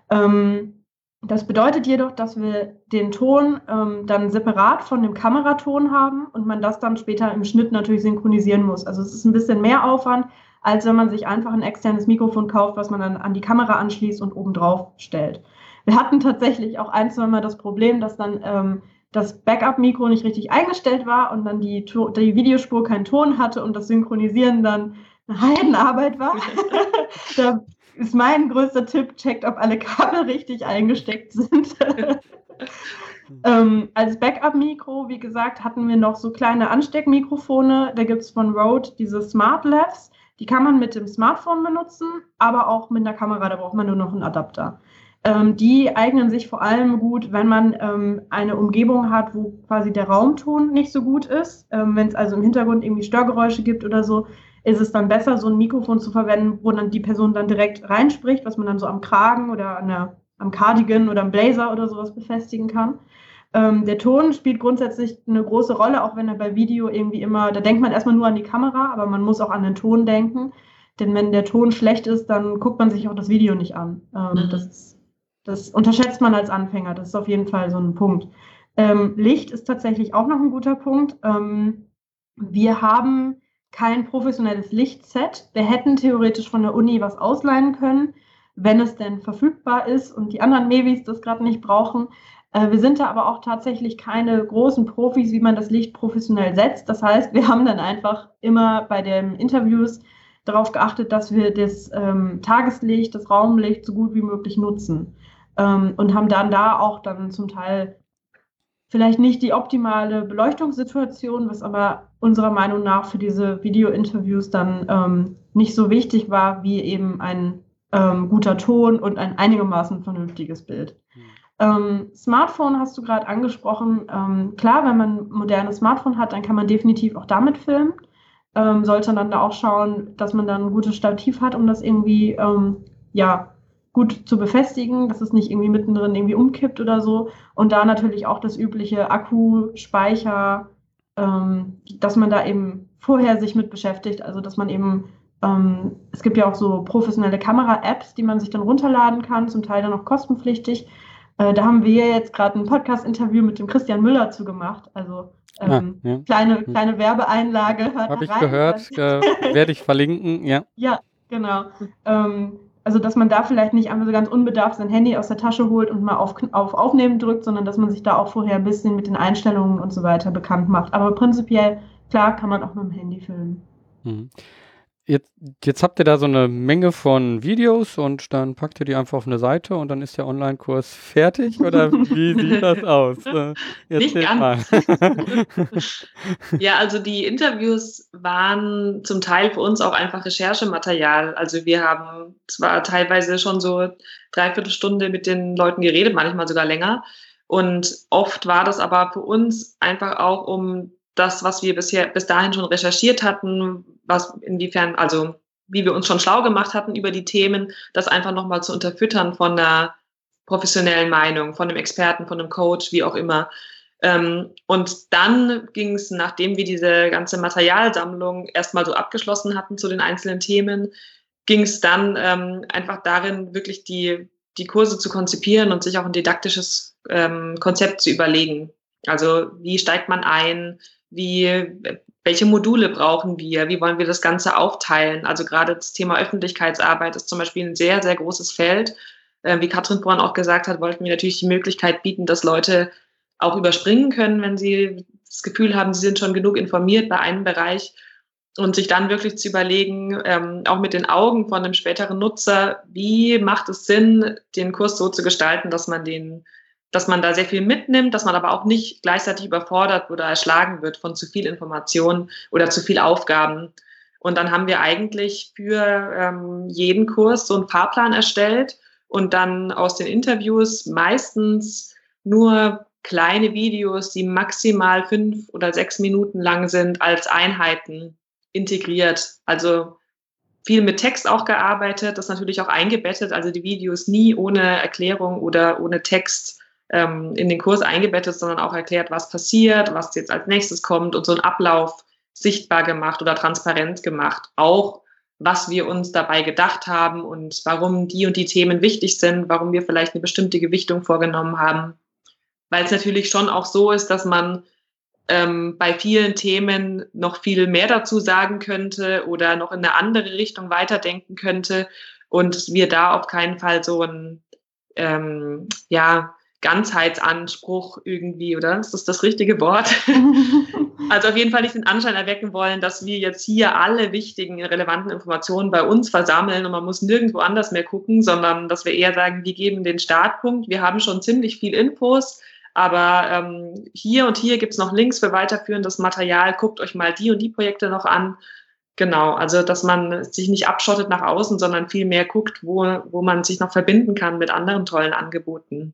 Ähm, das bedeutet jedoch, dass wir den Ton ähm, dann separat von dem Kameraton haben und man das dann später im Schnitt natürlich synchronisieren muss. Also es ist ein bisschen mehr Aufwand, als wenn man sich einfach ein externes Mikrofon kauft, was man dann an die Kamera anschließt und obendrauf stellt. Wir hatten tatsächlich auch ein, zwei Mal das Problem, dass dann ähm, das Backup-Mikro nicht richtig eingestellt war und dann die, die Videospur keinen Ton hatte und das Synchronisieren dann eine Heidenarbeit war. da ist mein größter Tipp, checkt, ob alle Kabel richtig eingesteckt sind. ähm, als Backup-Mikro, wie gesagt, hatten wir noch so kleine Ansteckmikrofone. Da gibt es von Rode diese Smart Labs. Die kann man mit dem Smartphone benutzen, aber auch mit einer Kamera. Da braucht man nur noch einen Adapter. Ähm, die eignen sich vor allem gut, wenn man ähm, eine Umgebung hat, wo quasi der Raumton nicht so gut ist. Ähm, wenn es also im Hintergrund irgendwie Störgeräusche gibt oder so, ist es dann besser, so ein Mikrofon zu verwenden, wo dann die Person dann direkt reinspricht, was man dann so am Kragen oder der, am Cardigan oder am Blazer oder sowas befestigen kann. Ähm, der Ton spielt grundsätzlich eine große Rolle, auch wenn er bei Video irgendwie immer, da denkt man erstmal nur an die Kamera, aber man muss auch an den Ton denken. Denn wenn der Ton schlecht ist, dann guckt man sich auch das Video nicht an. Ähm, mhm. das, das, unterschätzt man als Anfänger. Das ist auf jeden Fall so ein Punkt. Ähm, Licht ist tatsächlich auch noch ein guter Punkt. Ähm, wir haben kein professionelles Lichtset. Wir hätten theoretisch von der Uni was ausleihen können, wenn es denn verfügbar ist und die anderen Mevis das gerade nicht brauchen. Äh, wir sind da aber auch tatsächlich keine großen Profis, wie man das Licht professionell setzt. Das heißt, wir haben dann einfach immer bei den Interviews darauf geachtet, dass wir das ähm, Tageslicht, das Raumlicht so gut wie möglich nutzen ähm, und haben dann da auch dann zum Teil vielleicht nicht die optimale Beleuchtungssituation, was aber unserer Meinung nach für diese Video-Interviews dann ähm, nicht so wichtig war, wie eben ein ähm, guter Ton und ein einigermaßen vernünftiges Bild. Ähm, Smartphone hast du gerade angesprochen. Ähm, klar, wenn man ein modernes Smartphone hat, dann kann man definitiv auch damit filmen. Ähm, sollte dann da auch schauen, dass man dann ein gutes Stativ hat, um das irgendwie ähm, ja, gut zu befestigen, dass es nicht irgendwie mittendrin irgendwie umkippt oder so. Und da natürlich auch das übliche Akku, Speicher, ähm, dass man da eben vorher sich mit beschäftigt. Also dass man eben, ähm, es gibt ja auch so professionelle Kamera-Apps, die man sich dann runterladen kann, zum Teil dann auch kostenpflichtig. Äh, da haben wir jetzt gerade ein Podcast-Interview mit dem Christian Müller zu gemacht. Also ähm, ah, ja. kleine, hm. kleine Werbeeinlage. Habe ich gehört, äh, werde ich verlinken, ja. Ja, genau. Ähm, also dass man da vielleicht nicht einfach so ganz unbedarft sein Handy aus der Tasche holt und mal auf, auf Aufnehmen drückt, sondern dass man sich da auch vorher ein bisschen mit den Einstellungen und so weiter bekannt macht. Aber prinzipiell, klar, kann man auch mit dem Handy filmen. Mhm. Jetzt, jetzt habt ihr da so eine Menge von Videos und dann packt ihr die einfach auf eine Seite und dann ist der Online-Kurs fertig oder wie sieht das aus? Äh, Nicht ganz. ja, also die Interviews waren zum Teil für uns auch einfach Recherchematerial. Also wir haben zwar teilweise schon so dreiviertel Stunde mit den Leuten geredet, manchmal sogar länger. Und oft war das aber für uns einfach auch, um das, was wir bisher bis dahin schon recherchiert hatten, was inwiefern, also wie wir uns schon schlau gemacht hatten über die Themen, das einfach nochmal zu unterfüttern von der professionellen Meinung, von einem Experten, von einem Coach, wie auch immer. Ähm, und dann ging es, nachdem wir diese ganze Materialsammlung erstmal so abgeschlossen hatten zu den einzelnen Themen, ging es dann ähm, einfach darin, wirklich die, die Kurse zu konzipieren und sich auch ein didaktisches ähm, Konzept zu überlegen. Also wie steigt man ein? Wie, welche Module brauchen wir? Wie wollen wir das Ganze aufteilen? Also gerade das Thema Öffentlichkeitsarbeit ist zum Beispiel ein sehr, sehr großes Feld. Äh, wie Katrin vorhin auch gesagt hat, wollten wir natürlich die Möglichkeit bieten, dass Leute auch überspringen können, wenn sie das Gefühl haben, sie sind schon genug informiert bei einem Bereich und sich dann wirklich zu überlegen, ähm, auch mit den Augen von einem späteren Nutzer, wie macht es Sinn, den Kurs so zu gestalten, dass man den dass man da sehr viel mitnimmt, dass man aber auch nicht gleichzeitig überfordert oder erschlagen wird von zu viel Information oder zu viel Aufgaben. Und dann haben wir eigentlich für ähm, jeden Kurs so einen Fahrplan erstellt und dann aus den Interviews meistens nur kleine Videos, die maximal fünf oder sechs Minuten lang sind, als Einheiten integriert. Also viel mit Text auch gearbeitet, das natürlich auch eingebettet, also die Videos nie ohne Erklärung oder ohne Text ähm, in den Kurs eingebettet, sondern auch erklärt, was passiert, was jetzt als nächstes kommt und so einen Ablauf sichtbar gemacht oder transparent gemacht. Auch was wir uns dabei gedacht haben und warum die und die Themen wichtig sind, warum wir vielleicht eine bestimmte Gewichtung vorgenommen haben. Weil es natürlich schon auch so ist, dass man ähm, bei vielen Themen noch viel mehr dazu sagen könnte oder noch in eine andere Richtung weiterdenken könnte und wir da auf keinen Fall so ein ähm, ja, Ganzheitsanspruch irgendwie, oder? Ist das das richtige Wort? also auf jeden Fall nicht den Anschein erwecken wollen, dass wir jetzt hier alle wichtigen, relevanten Informationen bei uns versammeln und man muss nirgendwo anders mehr gucken, sondern dass wir eher sagen, wir geben den Startpunkt. Wir haben schon ziemlich viel Infos, aber ähm, hier und hier gibt es noch Links für weiterführendes Material. Guckt euch mal die und die Projekte noch an. Genau, also dass man sich nicht abschottet nach außen, sondern viel mehr guckt, wo, wo man sich noch verbinden kann mit anderen tollen Angeboten.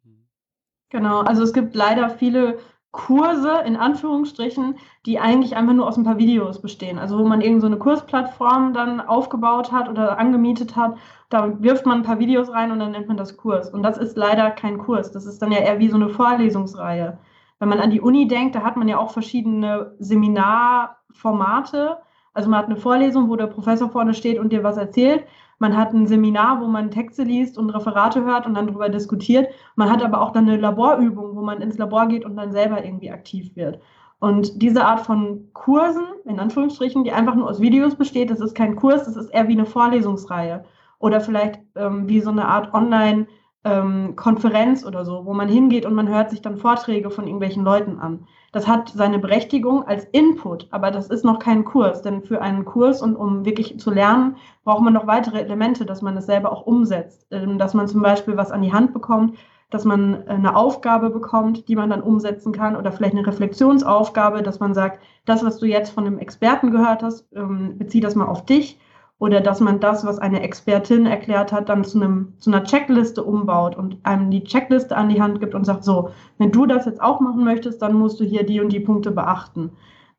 Genau, also es gibt leider viele Kurse in Anführungsstrichen, die eigentlich einfach nur aus ein paar Videos bestehen. Also wo man irgendeine so Kursplattform dann aufgebaut hat oder angemietet hat, da wirft man ein paar Videos rein und dann nennt man das Kurs. Und das ist leider kein Kurs. Das ist dann ja eher wie so eine Vorlesungsreihe. Wenn man an die Uni denkt, da hat man ja auch verschiedene Seminarformate. Also man hat eine Vorlesung, wo der Professor vorne steht und dir was erzählt. Man hat ein Seminar, wo man Texte liest und Referate hört und dann darüber diskutiert. Man hat aber auch dann eine Laborübung, wo man ins Labor geht und dann selber irgendwie aktiv wird. Und diese Art von Kursen, in Anführungsstrichen, die einfach nur aus Videos besteht, das ist kein Kurs, das ist eher wie eine Vorlesungsreihe. Oder vielleicht ähm, wie so eine Art Online- ähm, Konferenz oder so, wo man hingeht und man hört sich dann Vorträge von irgendwelchen Leuten an. Das hat seine Berechtigung als Input, aber das ist noch kein Kurs, denn für einen Kurs und um wirklich zu lernen, braucht man noch weitere Elemente, dass man es selber auch umsetzt, ähm, dass man zum Beispiel was an die Hand bekommt, dass man eine Aufgabe bekommt, die man dann umsetzen kann oder vielleicht eine Reflexionsaufgabe, dass man sagt, das, was du jetzt von einem Experten gehört hast, ähm, bezieh das mal auf dich oder dass man das, was eine Expertin erklärt hat, dann zu, einem, zu einer Checkliste umbaut und einem die Checkliste an die Hand gibt und sagt, so, wenn du das jetzt auch machen möchtest, dann musst du hier die und die Punkte beachten.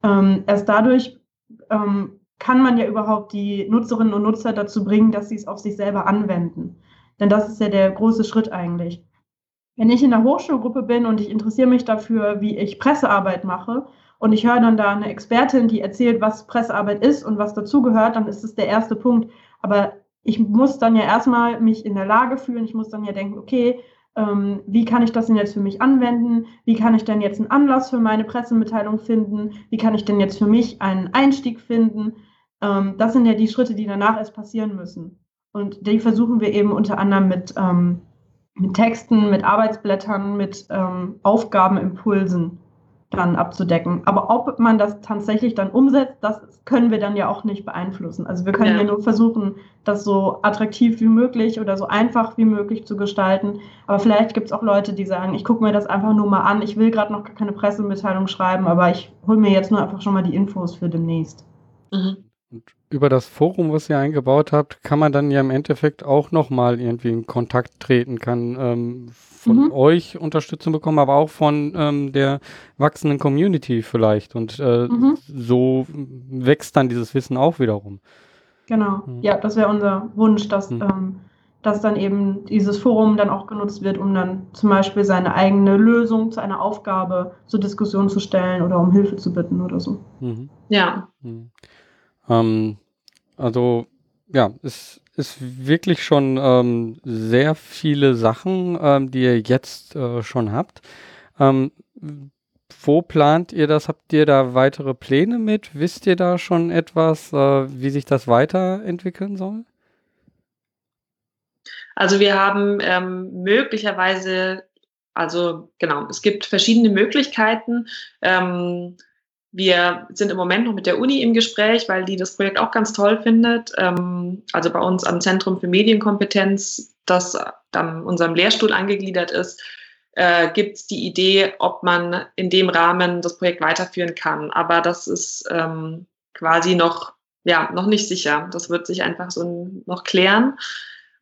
Ähm, erst dadurch ähm, kann man ja überhaupt die Nutzerinnen und Nutzer dazu bringen, dass sie es auf sich selber anwenden. Denn das ist ja der große Schritt eigentlich. Wenn ich in der Hochschulgruppe bin und ich interessiere mich dafür, wie ich Pressearbeit mache, und ich höre dann da eine Expertin, die erzählt, was Pressearbeit ist und was dazugehört, dann ist es der erste Punkt. Aber ich muss dann ja erstmal mich in der Lage fühlen, ich muss dann ja denken, okay, ähm, wie kann ich das denn jetzt für mich anwenden? Wie kann ich denn jetzt einen Anlass für meine Pressemitteilung finden? Wie kann ich denn jetzt für mich einen Einstieg finden? Ähm, das sind ja die Schritte, die danach erst passieren müssen. Und die versuchen wir eben unter anderem mit, ähm, mit Texten, mit Arbeitsblättern, mit ähm, Aufgabenimpulsen dann abzudecken. Aber ob man das tatsächlich dann umsetzt, das können wir dann ja auch nicht beeinflussen. Also wir können ja, ja nur versuchen, das so attraktiv wie möglich oder so einfach wie möglich zu gestalten. Aber vielleicht gibt es auch Leute, die sagen, ich gucke mir das einfach nur mal an, ich will gerade noch keine Pressemitteilung schreiben, aber ich hole mir jetzt nur einfach schon mal die Infos für demnächst. Mhm. Über das Forum, was ihr eingebaut habt, kann man dann ja im Endeffekt auch nochmal irgendwie in Kontakt treten, kann ähm, von mhm. euch Unterstützung bekommen, aber auch von ähm, der wachsenden Community vielleicht. Und äh, mhm. so wächst dann dieses Wissen auch wiederum. Genau, mhm. ja, das wäre unser Wunsch, dass, mhm. ähm, dass dann eben dieses Forum dann auch genutzt wird, um dann zum Beispiel seine eigene Lösung zu einer Aufgabe zur Diskussion zu stellen oder um Hilfe zu bitten oder so. Mhm. Ja. Mhm. Ähm, also ja, es ist wirklich schon ähm, sehr viele Sachen, ähm, die ihr jetzt äh, schon habt. Ähm, wo plant ihr das? Habt ihr da weitere Pläne mit? Wisst ihr da schon etwas, äh, wie sich das weiterentwickeln soll? Also wir haben ähm, möglicherweise, also genau, es gibt verschiedene Möglichkeiten. Wir sind im Moment noch mit der Uni im Gespräch, weil die das Projekt auch ganz toll findet. Ähm, also bei uns am Zentrum für Medienkompetenz, das an unserem Lehrstuhl angegliedert ist, äh, gibt es die Idee, ob man in dem Rahmen das Projekt weiterführen kann. Aber das ist ähm, quasi noch, ja, noch nicht sicher. Das wird sich einfach so noch klären.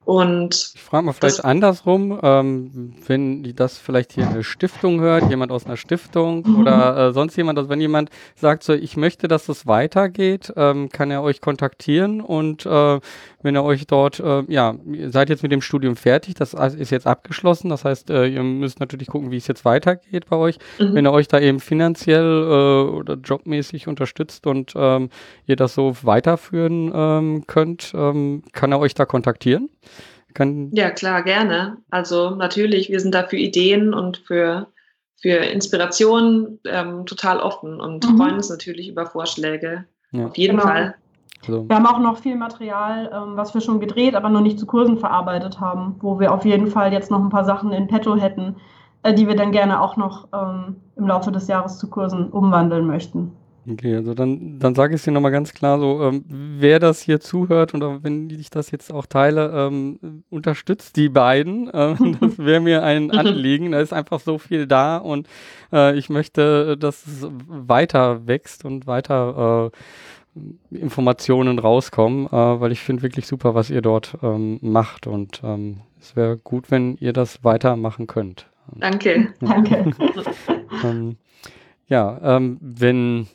Und ich frage mal vielleicht andersrum, ähm, wenn die das vielleicht hier eine Stiftung hört, jemand aus einer Stiftung mhm. oder äh, sonst jemand, also wenn jemand sagt so, ich möchte, dass das weitergeht, ähm, kann er euch kontaktieren und äh, wenn ihr euch dort, äh, ja, ihr seid jetzt mit dem Studium fertig, das ist jetzt abgeschlossen, das heißt, äh, ihr müsst natürlich gucken, wie es jetzt weitergeht bei euch. Mhm. Wenn ihr euch da eben finanziell äh, oder jobmäßig unterstützt und ähm, ihr das so weiterführen ähm, könnt, ähm, kann er euch da kontaktieren? Kann ja, klar, gerne. Also natürlich, wir sind da für Ideen und für, für Inspirationen ähm, total offen und mhm. freuen uns natürlich über Vorschläge. Ja. Auf jeden genau. Fall. Also. Wir haben auch noch viel Material, ähm, was wir schon gedreht, aber noch nicht zu Kursen verarbeitet haben, wo wir auf jeden Fall jetzt noch ein paar Sachen in petto hätten, äh, die wir dann gerne auch noch ähm, im Laufe des Jahres zu Kursen umwandeln möchten. Okay, also dann, dann sage ich es dir nochmal ganz klar so, ähm, wer das hier zuhört und wenn ich das jetzt auch teile, ähm, unterstützt die beiden. Ähm, das wäre mir ein Anliegen. Da ist einfach so viel da und äh, ich möchte, dass es weiter wächst und weiter äh, Informationen rauskommen, äh, weil ich finde wirklich super, was ihr dort ähm, macht und ähm, es wäre gut, wenn ihr das weitermachen könnt. Danke. Danke. ähm, ja, ähm, wenn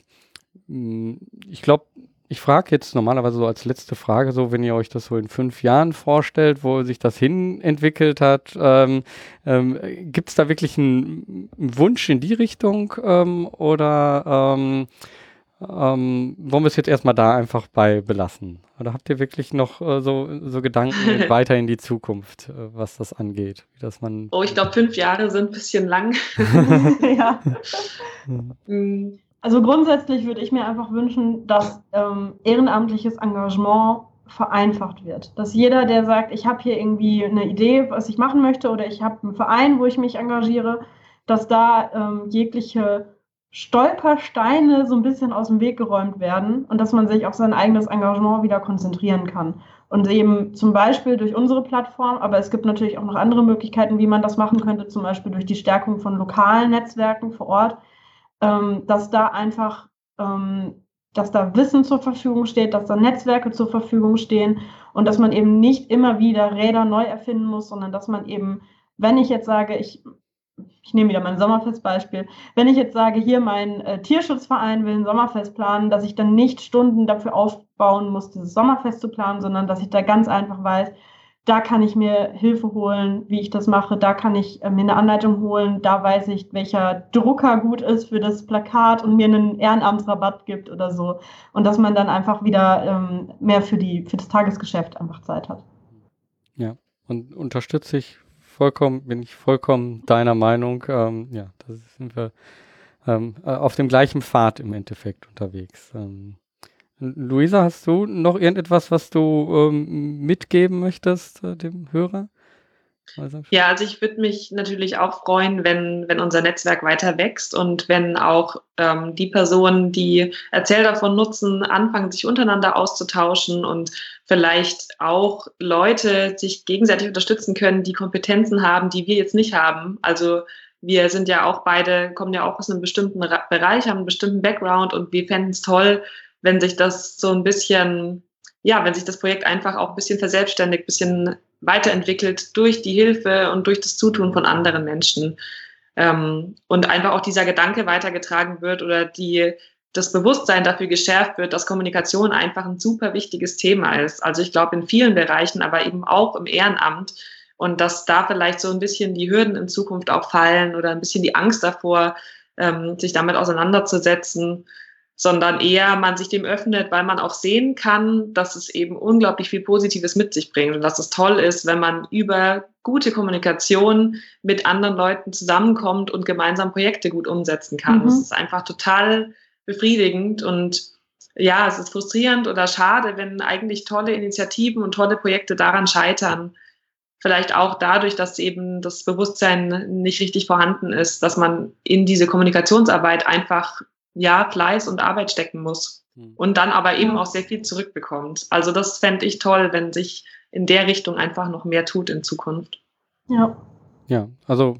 hm, ich glaube, ich frage jetzt normalerweise so als letzte Frage, so wenn ihr euch das so in fünf Jahren vorstellt, wo sich das hin entwickelt hat, ähm, ähm, gibt es da wirklich einen Wunsch in die Richtung ähm, oder ähm, wollen wir es jetzt erstmal da einfach bei belassen? Oder habt ihr wirklich noch äh, so, so Gedanken weiter in die Zukunft, äh, was das angeht? Wie das man oh, ich glaube, fünf Jahre sind ein bisschen lang. ja. Mhm. Also grundsätzlich würde ich mir einfach wünschen, dass ähm, ehrenamtliches Engagement vereinfacht wird. Dass jeder, der sagt, ich habe hier irgendwie eine Idee, was ich machen möchte, oder ich habe einen Verein, wo ich mich engagiere, dass da ähm, jegliche Stolpersteine so ein bisschen aus dem Weg geräumt werden und dass man sich auf sein eigenes Engagement wieder konzentrieren kann. Und eben zum Beispiel durch unsere Plattform, aber es gibt natürlich auch noch andere Möglichkeiten, wie man das machen könnte, zum Beispiel durch die Stärkung von lokalen Netzwerken vor Ort, ähm, dass da einfach, ähm, dass da Wissen zur Verfügung steht, dass da Netzwerke zur Verfügung stehen und dass man eben nicht immer wieder Räder neu erfinden muss, sondern dass man eben, wenn ich jetzt sage, ich ich nehme wieder mein Sommerfestbeispiel. Wenn ich jetzt sage, hier mein äh, Tierschutzverein will ein Sommerfest planen, dass ich dann nicht Stunden dafür aufbauen muss, dieses Sommerfest zu planen, sondern dass ich da ganz einfach weiß, da kann ich mir Hilfe holen, wie ich das mache. Da kann ich äh, mir eine Anleitung holen. Da weiß ich, welcher Drucker gut ist für das Plakat und mir einen Ehrenamtsrabatt gibt oder so. Und dass man dann einfach wieder ähm, mehr für, die, für das Tagesgeschäft einfach Zeit hat. Ja, und unterstütze ich vollkommen, bin ich vollkommen deiner Meinung. Ähm, ja, da sind wir ähm, äh, auf dem gleichen Pfad im Endeffekt unterwegs. Ähm, Luisa, hast du noch irgendetwas, was du ähm, mitgeben möchtest äh, dem Hörer? Ja, also ich würde mich natürlich auch freuen, wenn, wenn unser Netzwerk weiter wächst und wenn auch ähm, die Personen, die Erzähl davon nutzen, anfangen, sich untereinander auszutauschen und vielleicht auch Leute sich gegenseitig unterstützen können, die Kompetenzen haben, die wir jetzt nicht haben. Also wir sind ja auch beide, kommen ja auch aus einem bestimmten Bereich, haben einen bestimmten Background und wir fänden es toll, wenn sich das so ein bisschen, ja, wenn sich das Projekt einfach auch ein bisschen verselbstständigt, ein bisschen weiterentwickelt durch die Hilfe und durch das Zutun von anderen Menschen. Ähm, und einfach auch dieser Gedanke weitergetragen wird oder die, das Bewusstsein dafür geschärft wird, dass Kommunikation einfach ein super wichtiges Thema ist. Also ich glaube in vielen Bereichen, aber eben auch im Ehrenamt. Und dass da vielleicht so ein bisschen die Hürden in Zukunft auch fallen oder ein bisschen die Angst davor, ähm, sich damit auseinanderzusetzen sondern eher man sich dem öffnet, weil man auch sehen kann, dass es eben unglaublich viel Positives mit sich bringt und dass es toll ist, wenn man über gute Kommunikation mit anderen Leuten zusammenkommt und gemeinsam Projekte gut umsetzen kann. Mhm. Das ist einfach total befriedigend und ja, es ist frustrierend oder schade, wenn eigentlich tolle Initiativen und tolle Projekte daran scheitern. Vielleicht auch dadurch, dass eben das Bewusstsein nicht richtig vorhanden ist, dass man in diese Kommunikationsarbeit einfach ja, Fleiß und Arbeit stecken muss hm. und dann aber eben auch sehr viel zurückbekommt. Also das fände ich toll, wenn sich in der Richtung einfach noch mehr tut in Zukunft. Ja. Ja, also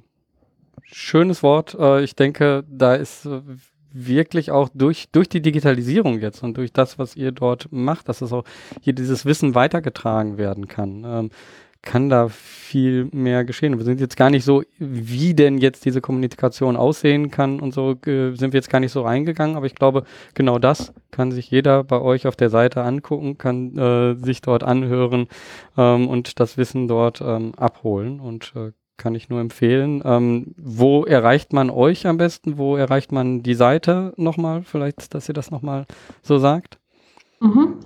schönes Wort. Äh, ich denke, da ist äh, wirklich auch durch, durch die Digitalisierung jetzt und durch das, was ihr dort macht, dass es auch hier dieses Wissen weitergetragen werden kann. Kann da viel mehr geschehen. Wir sind jetzt gar nicht so, wie denn jetzt diese Kommunikation aussehen kann und so äh, sind wir jetzt gar nicht so reingegangen, aber ich glaube, genau das kann sich jeder bei euch auf der Seite angucken, kann äh, sich dort anhören ähm, und das Wissen dort ähm, abholen und äh, kann ich nur empfehlen. Ähm, wo erreicht man euch am besten? Wo erreicht man die Seite nochmal? Vielleicht, dass ihr das nochmal so sagt. Mhm.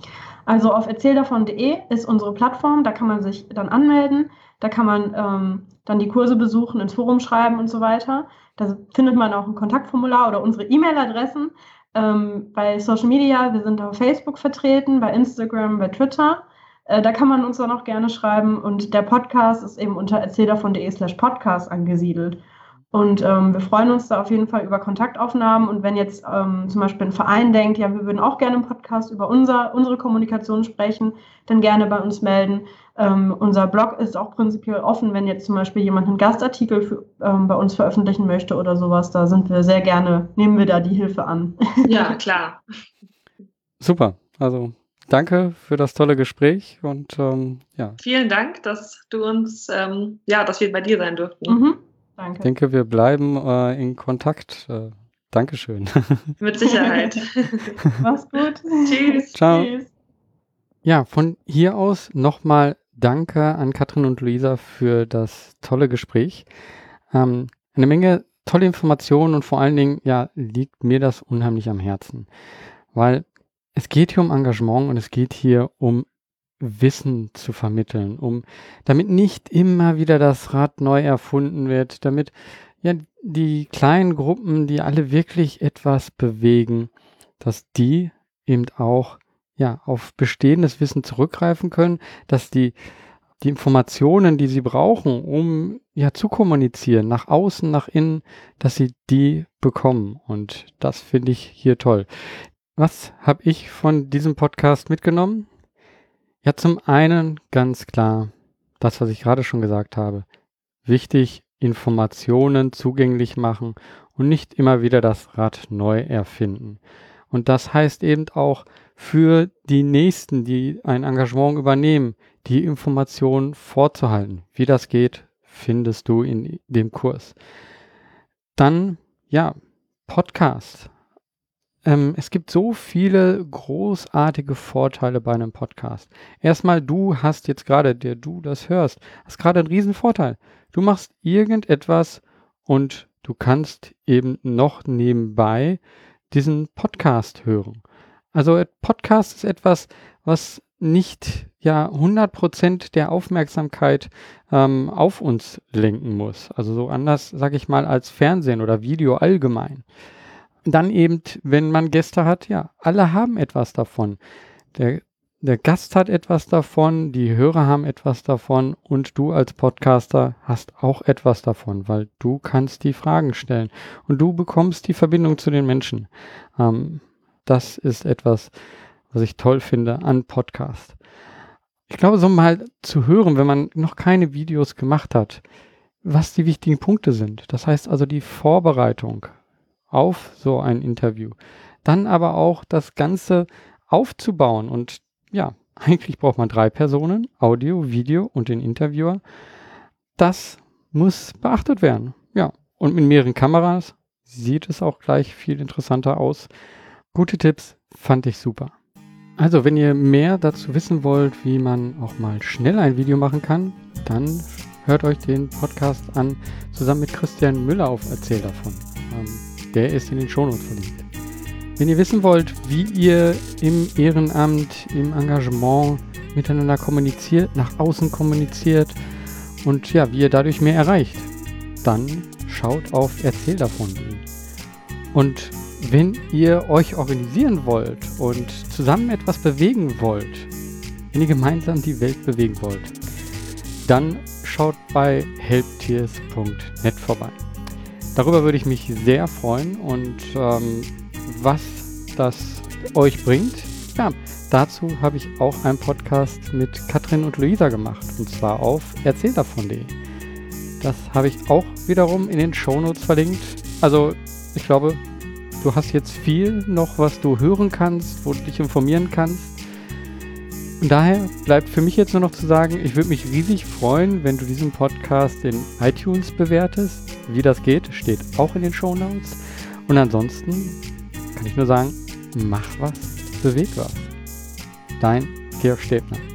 Also auf erzähldavon.de ist unsere Plattform, da kann man sich dann anmelden, da kann man ähm, dann die Kurse besuchen, ins Forum schreiben und so weiter. Da findet man auch ein Kontaktformular oder unsere E-Mail-Adressen. Ähm, bei Social Media, wir sind auf Facebook vertreten, bei Instagram, bei Twitter. Äh, da kann man uns dann auch gerne schreiben und der Podcast ist eben unter erzähldavon.de slash podcast angesiedelt. Und ähm, wir freuen uns da auf jeden Fall über Kontaktaufnahmen. Und wenn jetzt ähm, zum Beispiel ein Verein denkt, ja, wir würden auch gerne im Podcast über unser, unsere Kommunikation sprechen, dann gerne bei uns melden. Ähm, unser Blog ist auch prinzipiell offen, wenn jetzt zum Beispiel jemand einen Gastartikel für, ähm, bei uns veröffentlichen möchte oder sowas. Da sind wir sehr gerne, nehmen wir da die Hilfe an. Ja, klar. Super. Also danke für das tolle Gespräch und ähm, ja. Vielen Dank, dass du uns, ähm, ja, dass wir bei dir sein durften. Mhm. Danke. Ich denke, wir bleiben äh, in Kontakt. Äh, Dankeschön. Mit Sicherheit. Mach's gut. Tschüss. Ciao. Tschüss. Ja, von hier aus nochmal Danke an Katrin und Luisa für das tolle Gespräch. Ähm, eine Menge tolle Informationen und vor allen Dingen, ja, liegt mir das unheimlich am Herzen. Weil es geht hier um Engagement und es geht hier um Wissen zu vermitteln, um damit nicht immer wieder das Rad neu erfunden wird, damit ja die kleinen Gruppen, die alle wirklich etwas bewegen, dass die eben auch ja auf bestehendes Wissen zurückgreifen können, dass die die Informationen, die sie brauchen, um ja zu kommunizieren, nach außen, nach innen, dass sie die bekommen. Und das finde ich hier toll. Was habe ich von diesem Podcast mitgenommen? Ja, zum einen ganz klar, das, was ich gerade schon gesagt habe. Wichtig, Informationen zugänglich machen und nicht immer wieder das Rad neu erfinden. Und das heißt eben auch für die Nächsten, die ein Engagement übernehmen, die Informationen vorzuhalten. Wie das geht, findest du in dem Kurs. Dann, ja, Podcast. Ähm, es gibt so viele großartige Vorteile bei einem Podcast. Erstmal, du hast jetzt gerade, der du das hörst, hast gerade einen riesen Vorteil. Du machst irgendetwas und du kannst eben noch nebenbei diesen Podcast hören. Also Podcast ist etwas, was nicht ja 100% der Aufmerksamkeit ähm, auf uns lenken muss. Also so anders, sage ich mal, als Fernsehen oder Video allgemein dann eben, wenn man Gäste hat, ja, alle haben etwas davon. Der, der Gast hat etwas davon, die Hörer haben etwas davon und du als Podcaster hast auch etwas davon, weil du kannst die Fragen stellen und du bekommst die Verbindung zu den Menschen. Ähm, das ist etwas, was ich toll finde an Podcast. Ich glaube, so mal zu hören, wenn man noch keine Videos gemacht hat, was die wichtigen Punkte sind. Das heißt also die Vorbereitung, auf so ein Interview. Dann aber auch das Ganze aufzubauen. Und ja, eigentlich braucht man drei Personen, Audio, Video und den Interviewer. Das muss beachtet werden. Ja, und mit mehreren Kameras sieht es auch gleich viel interessanter aus. Gute Tipps fand ich super. Also, wenn ihr mehr dazu wissen wollt, wie man auch mal schnell ein Video machen kann, dann hört euch den Podcast an, zusammen mit Christian Müller auf Erzähl davon. Ähm, der ist in den Shownotes verlinkt. Wenn ihr wissen wollt, wie ihr im Ehrenamt, im Engagement miteinander kommuniziert, nach außen kommuniziert und ja, wie ihr dadurch mehr erreicht, dann schaut auf Erzähl davon. Und wenn ihr euch organisieren wollt und zusammen etwas bewegen wollt, wenn ihr gemeinsam die Welt bewegen wollt, dann schaut bei helptiers.net vorbei. Darüber würde ich mich sehr freuen und ähm, was das euch bringt, ja, dazu habe ich auch einen Podcast mit Katrin und Luisa gemacht und zwar auf erzähldavon.de. Das habe ich auch wiederum in den Shownotes verlinkt. Also ich glaube, du hast jetzt viel noch, was du hören kannst, wo du dich informieren kannst. Und daher bleibt für mich jetzt nur noch zu sagen, ich würde mich riesig freuen, wenn du diesen Podcast in iTunes bewertest. Wie das geht, steht auch in den Show Notes. Und ansonsten kann ich nur sagen, mach was, beweg was. Dein Georg Stebner.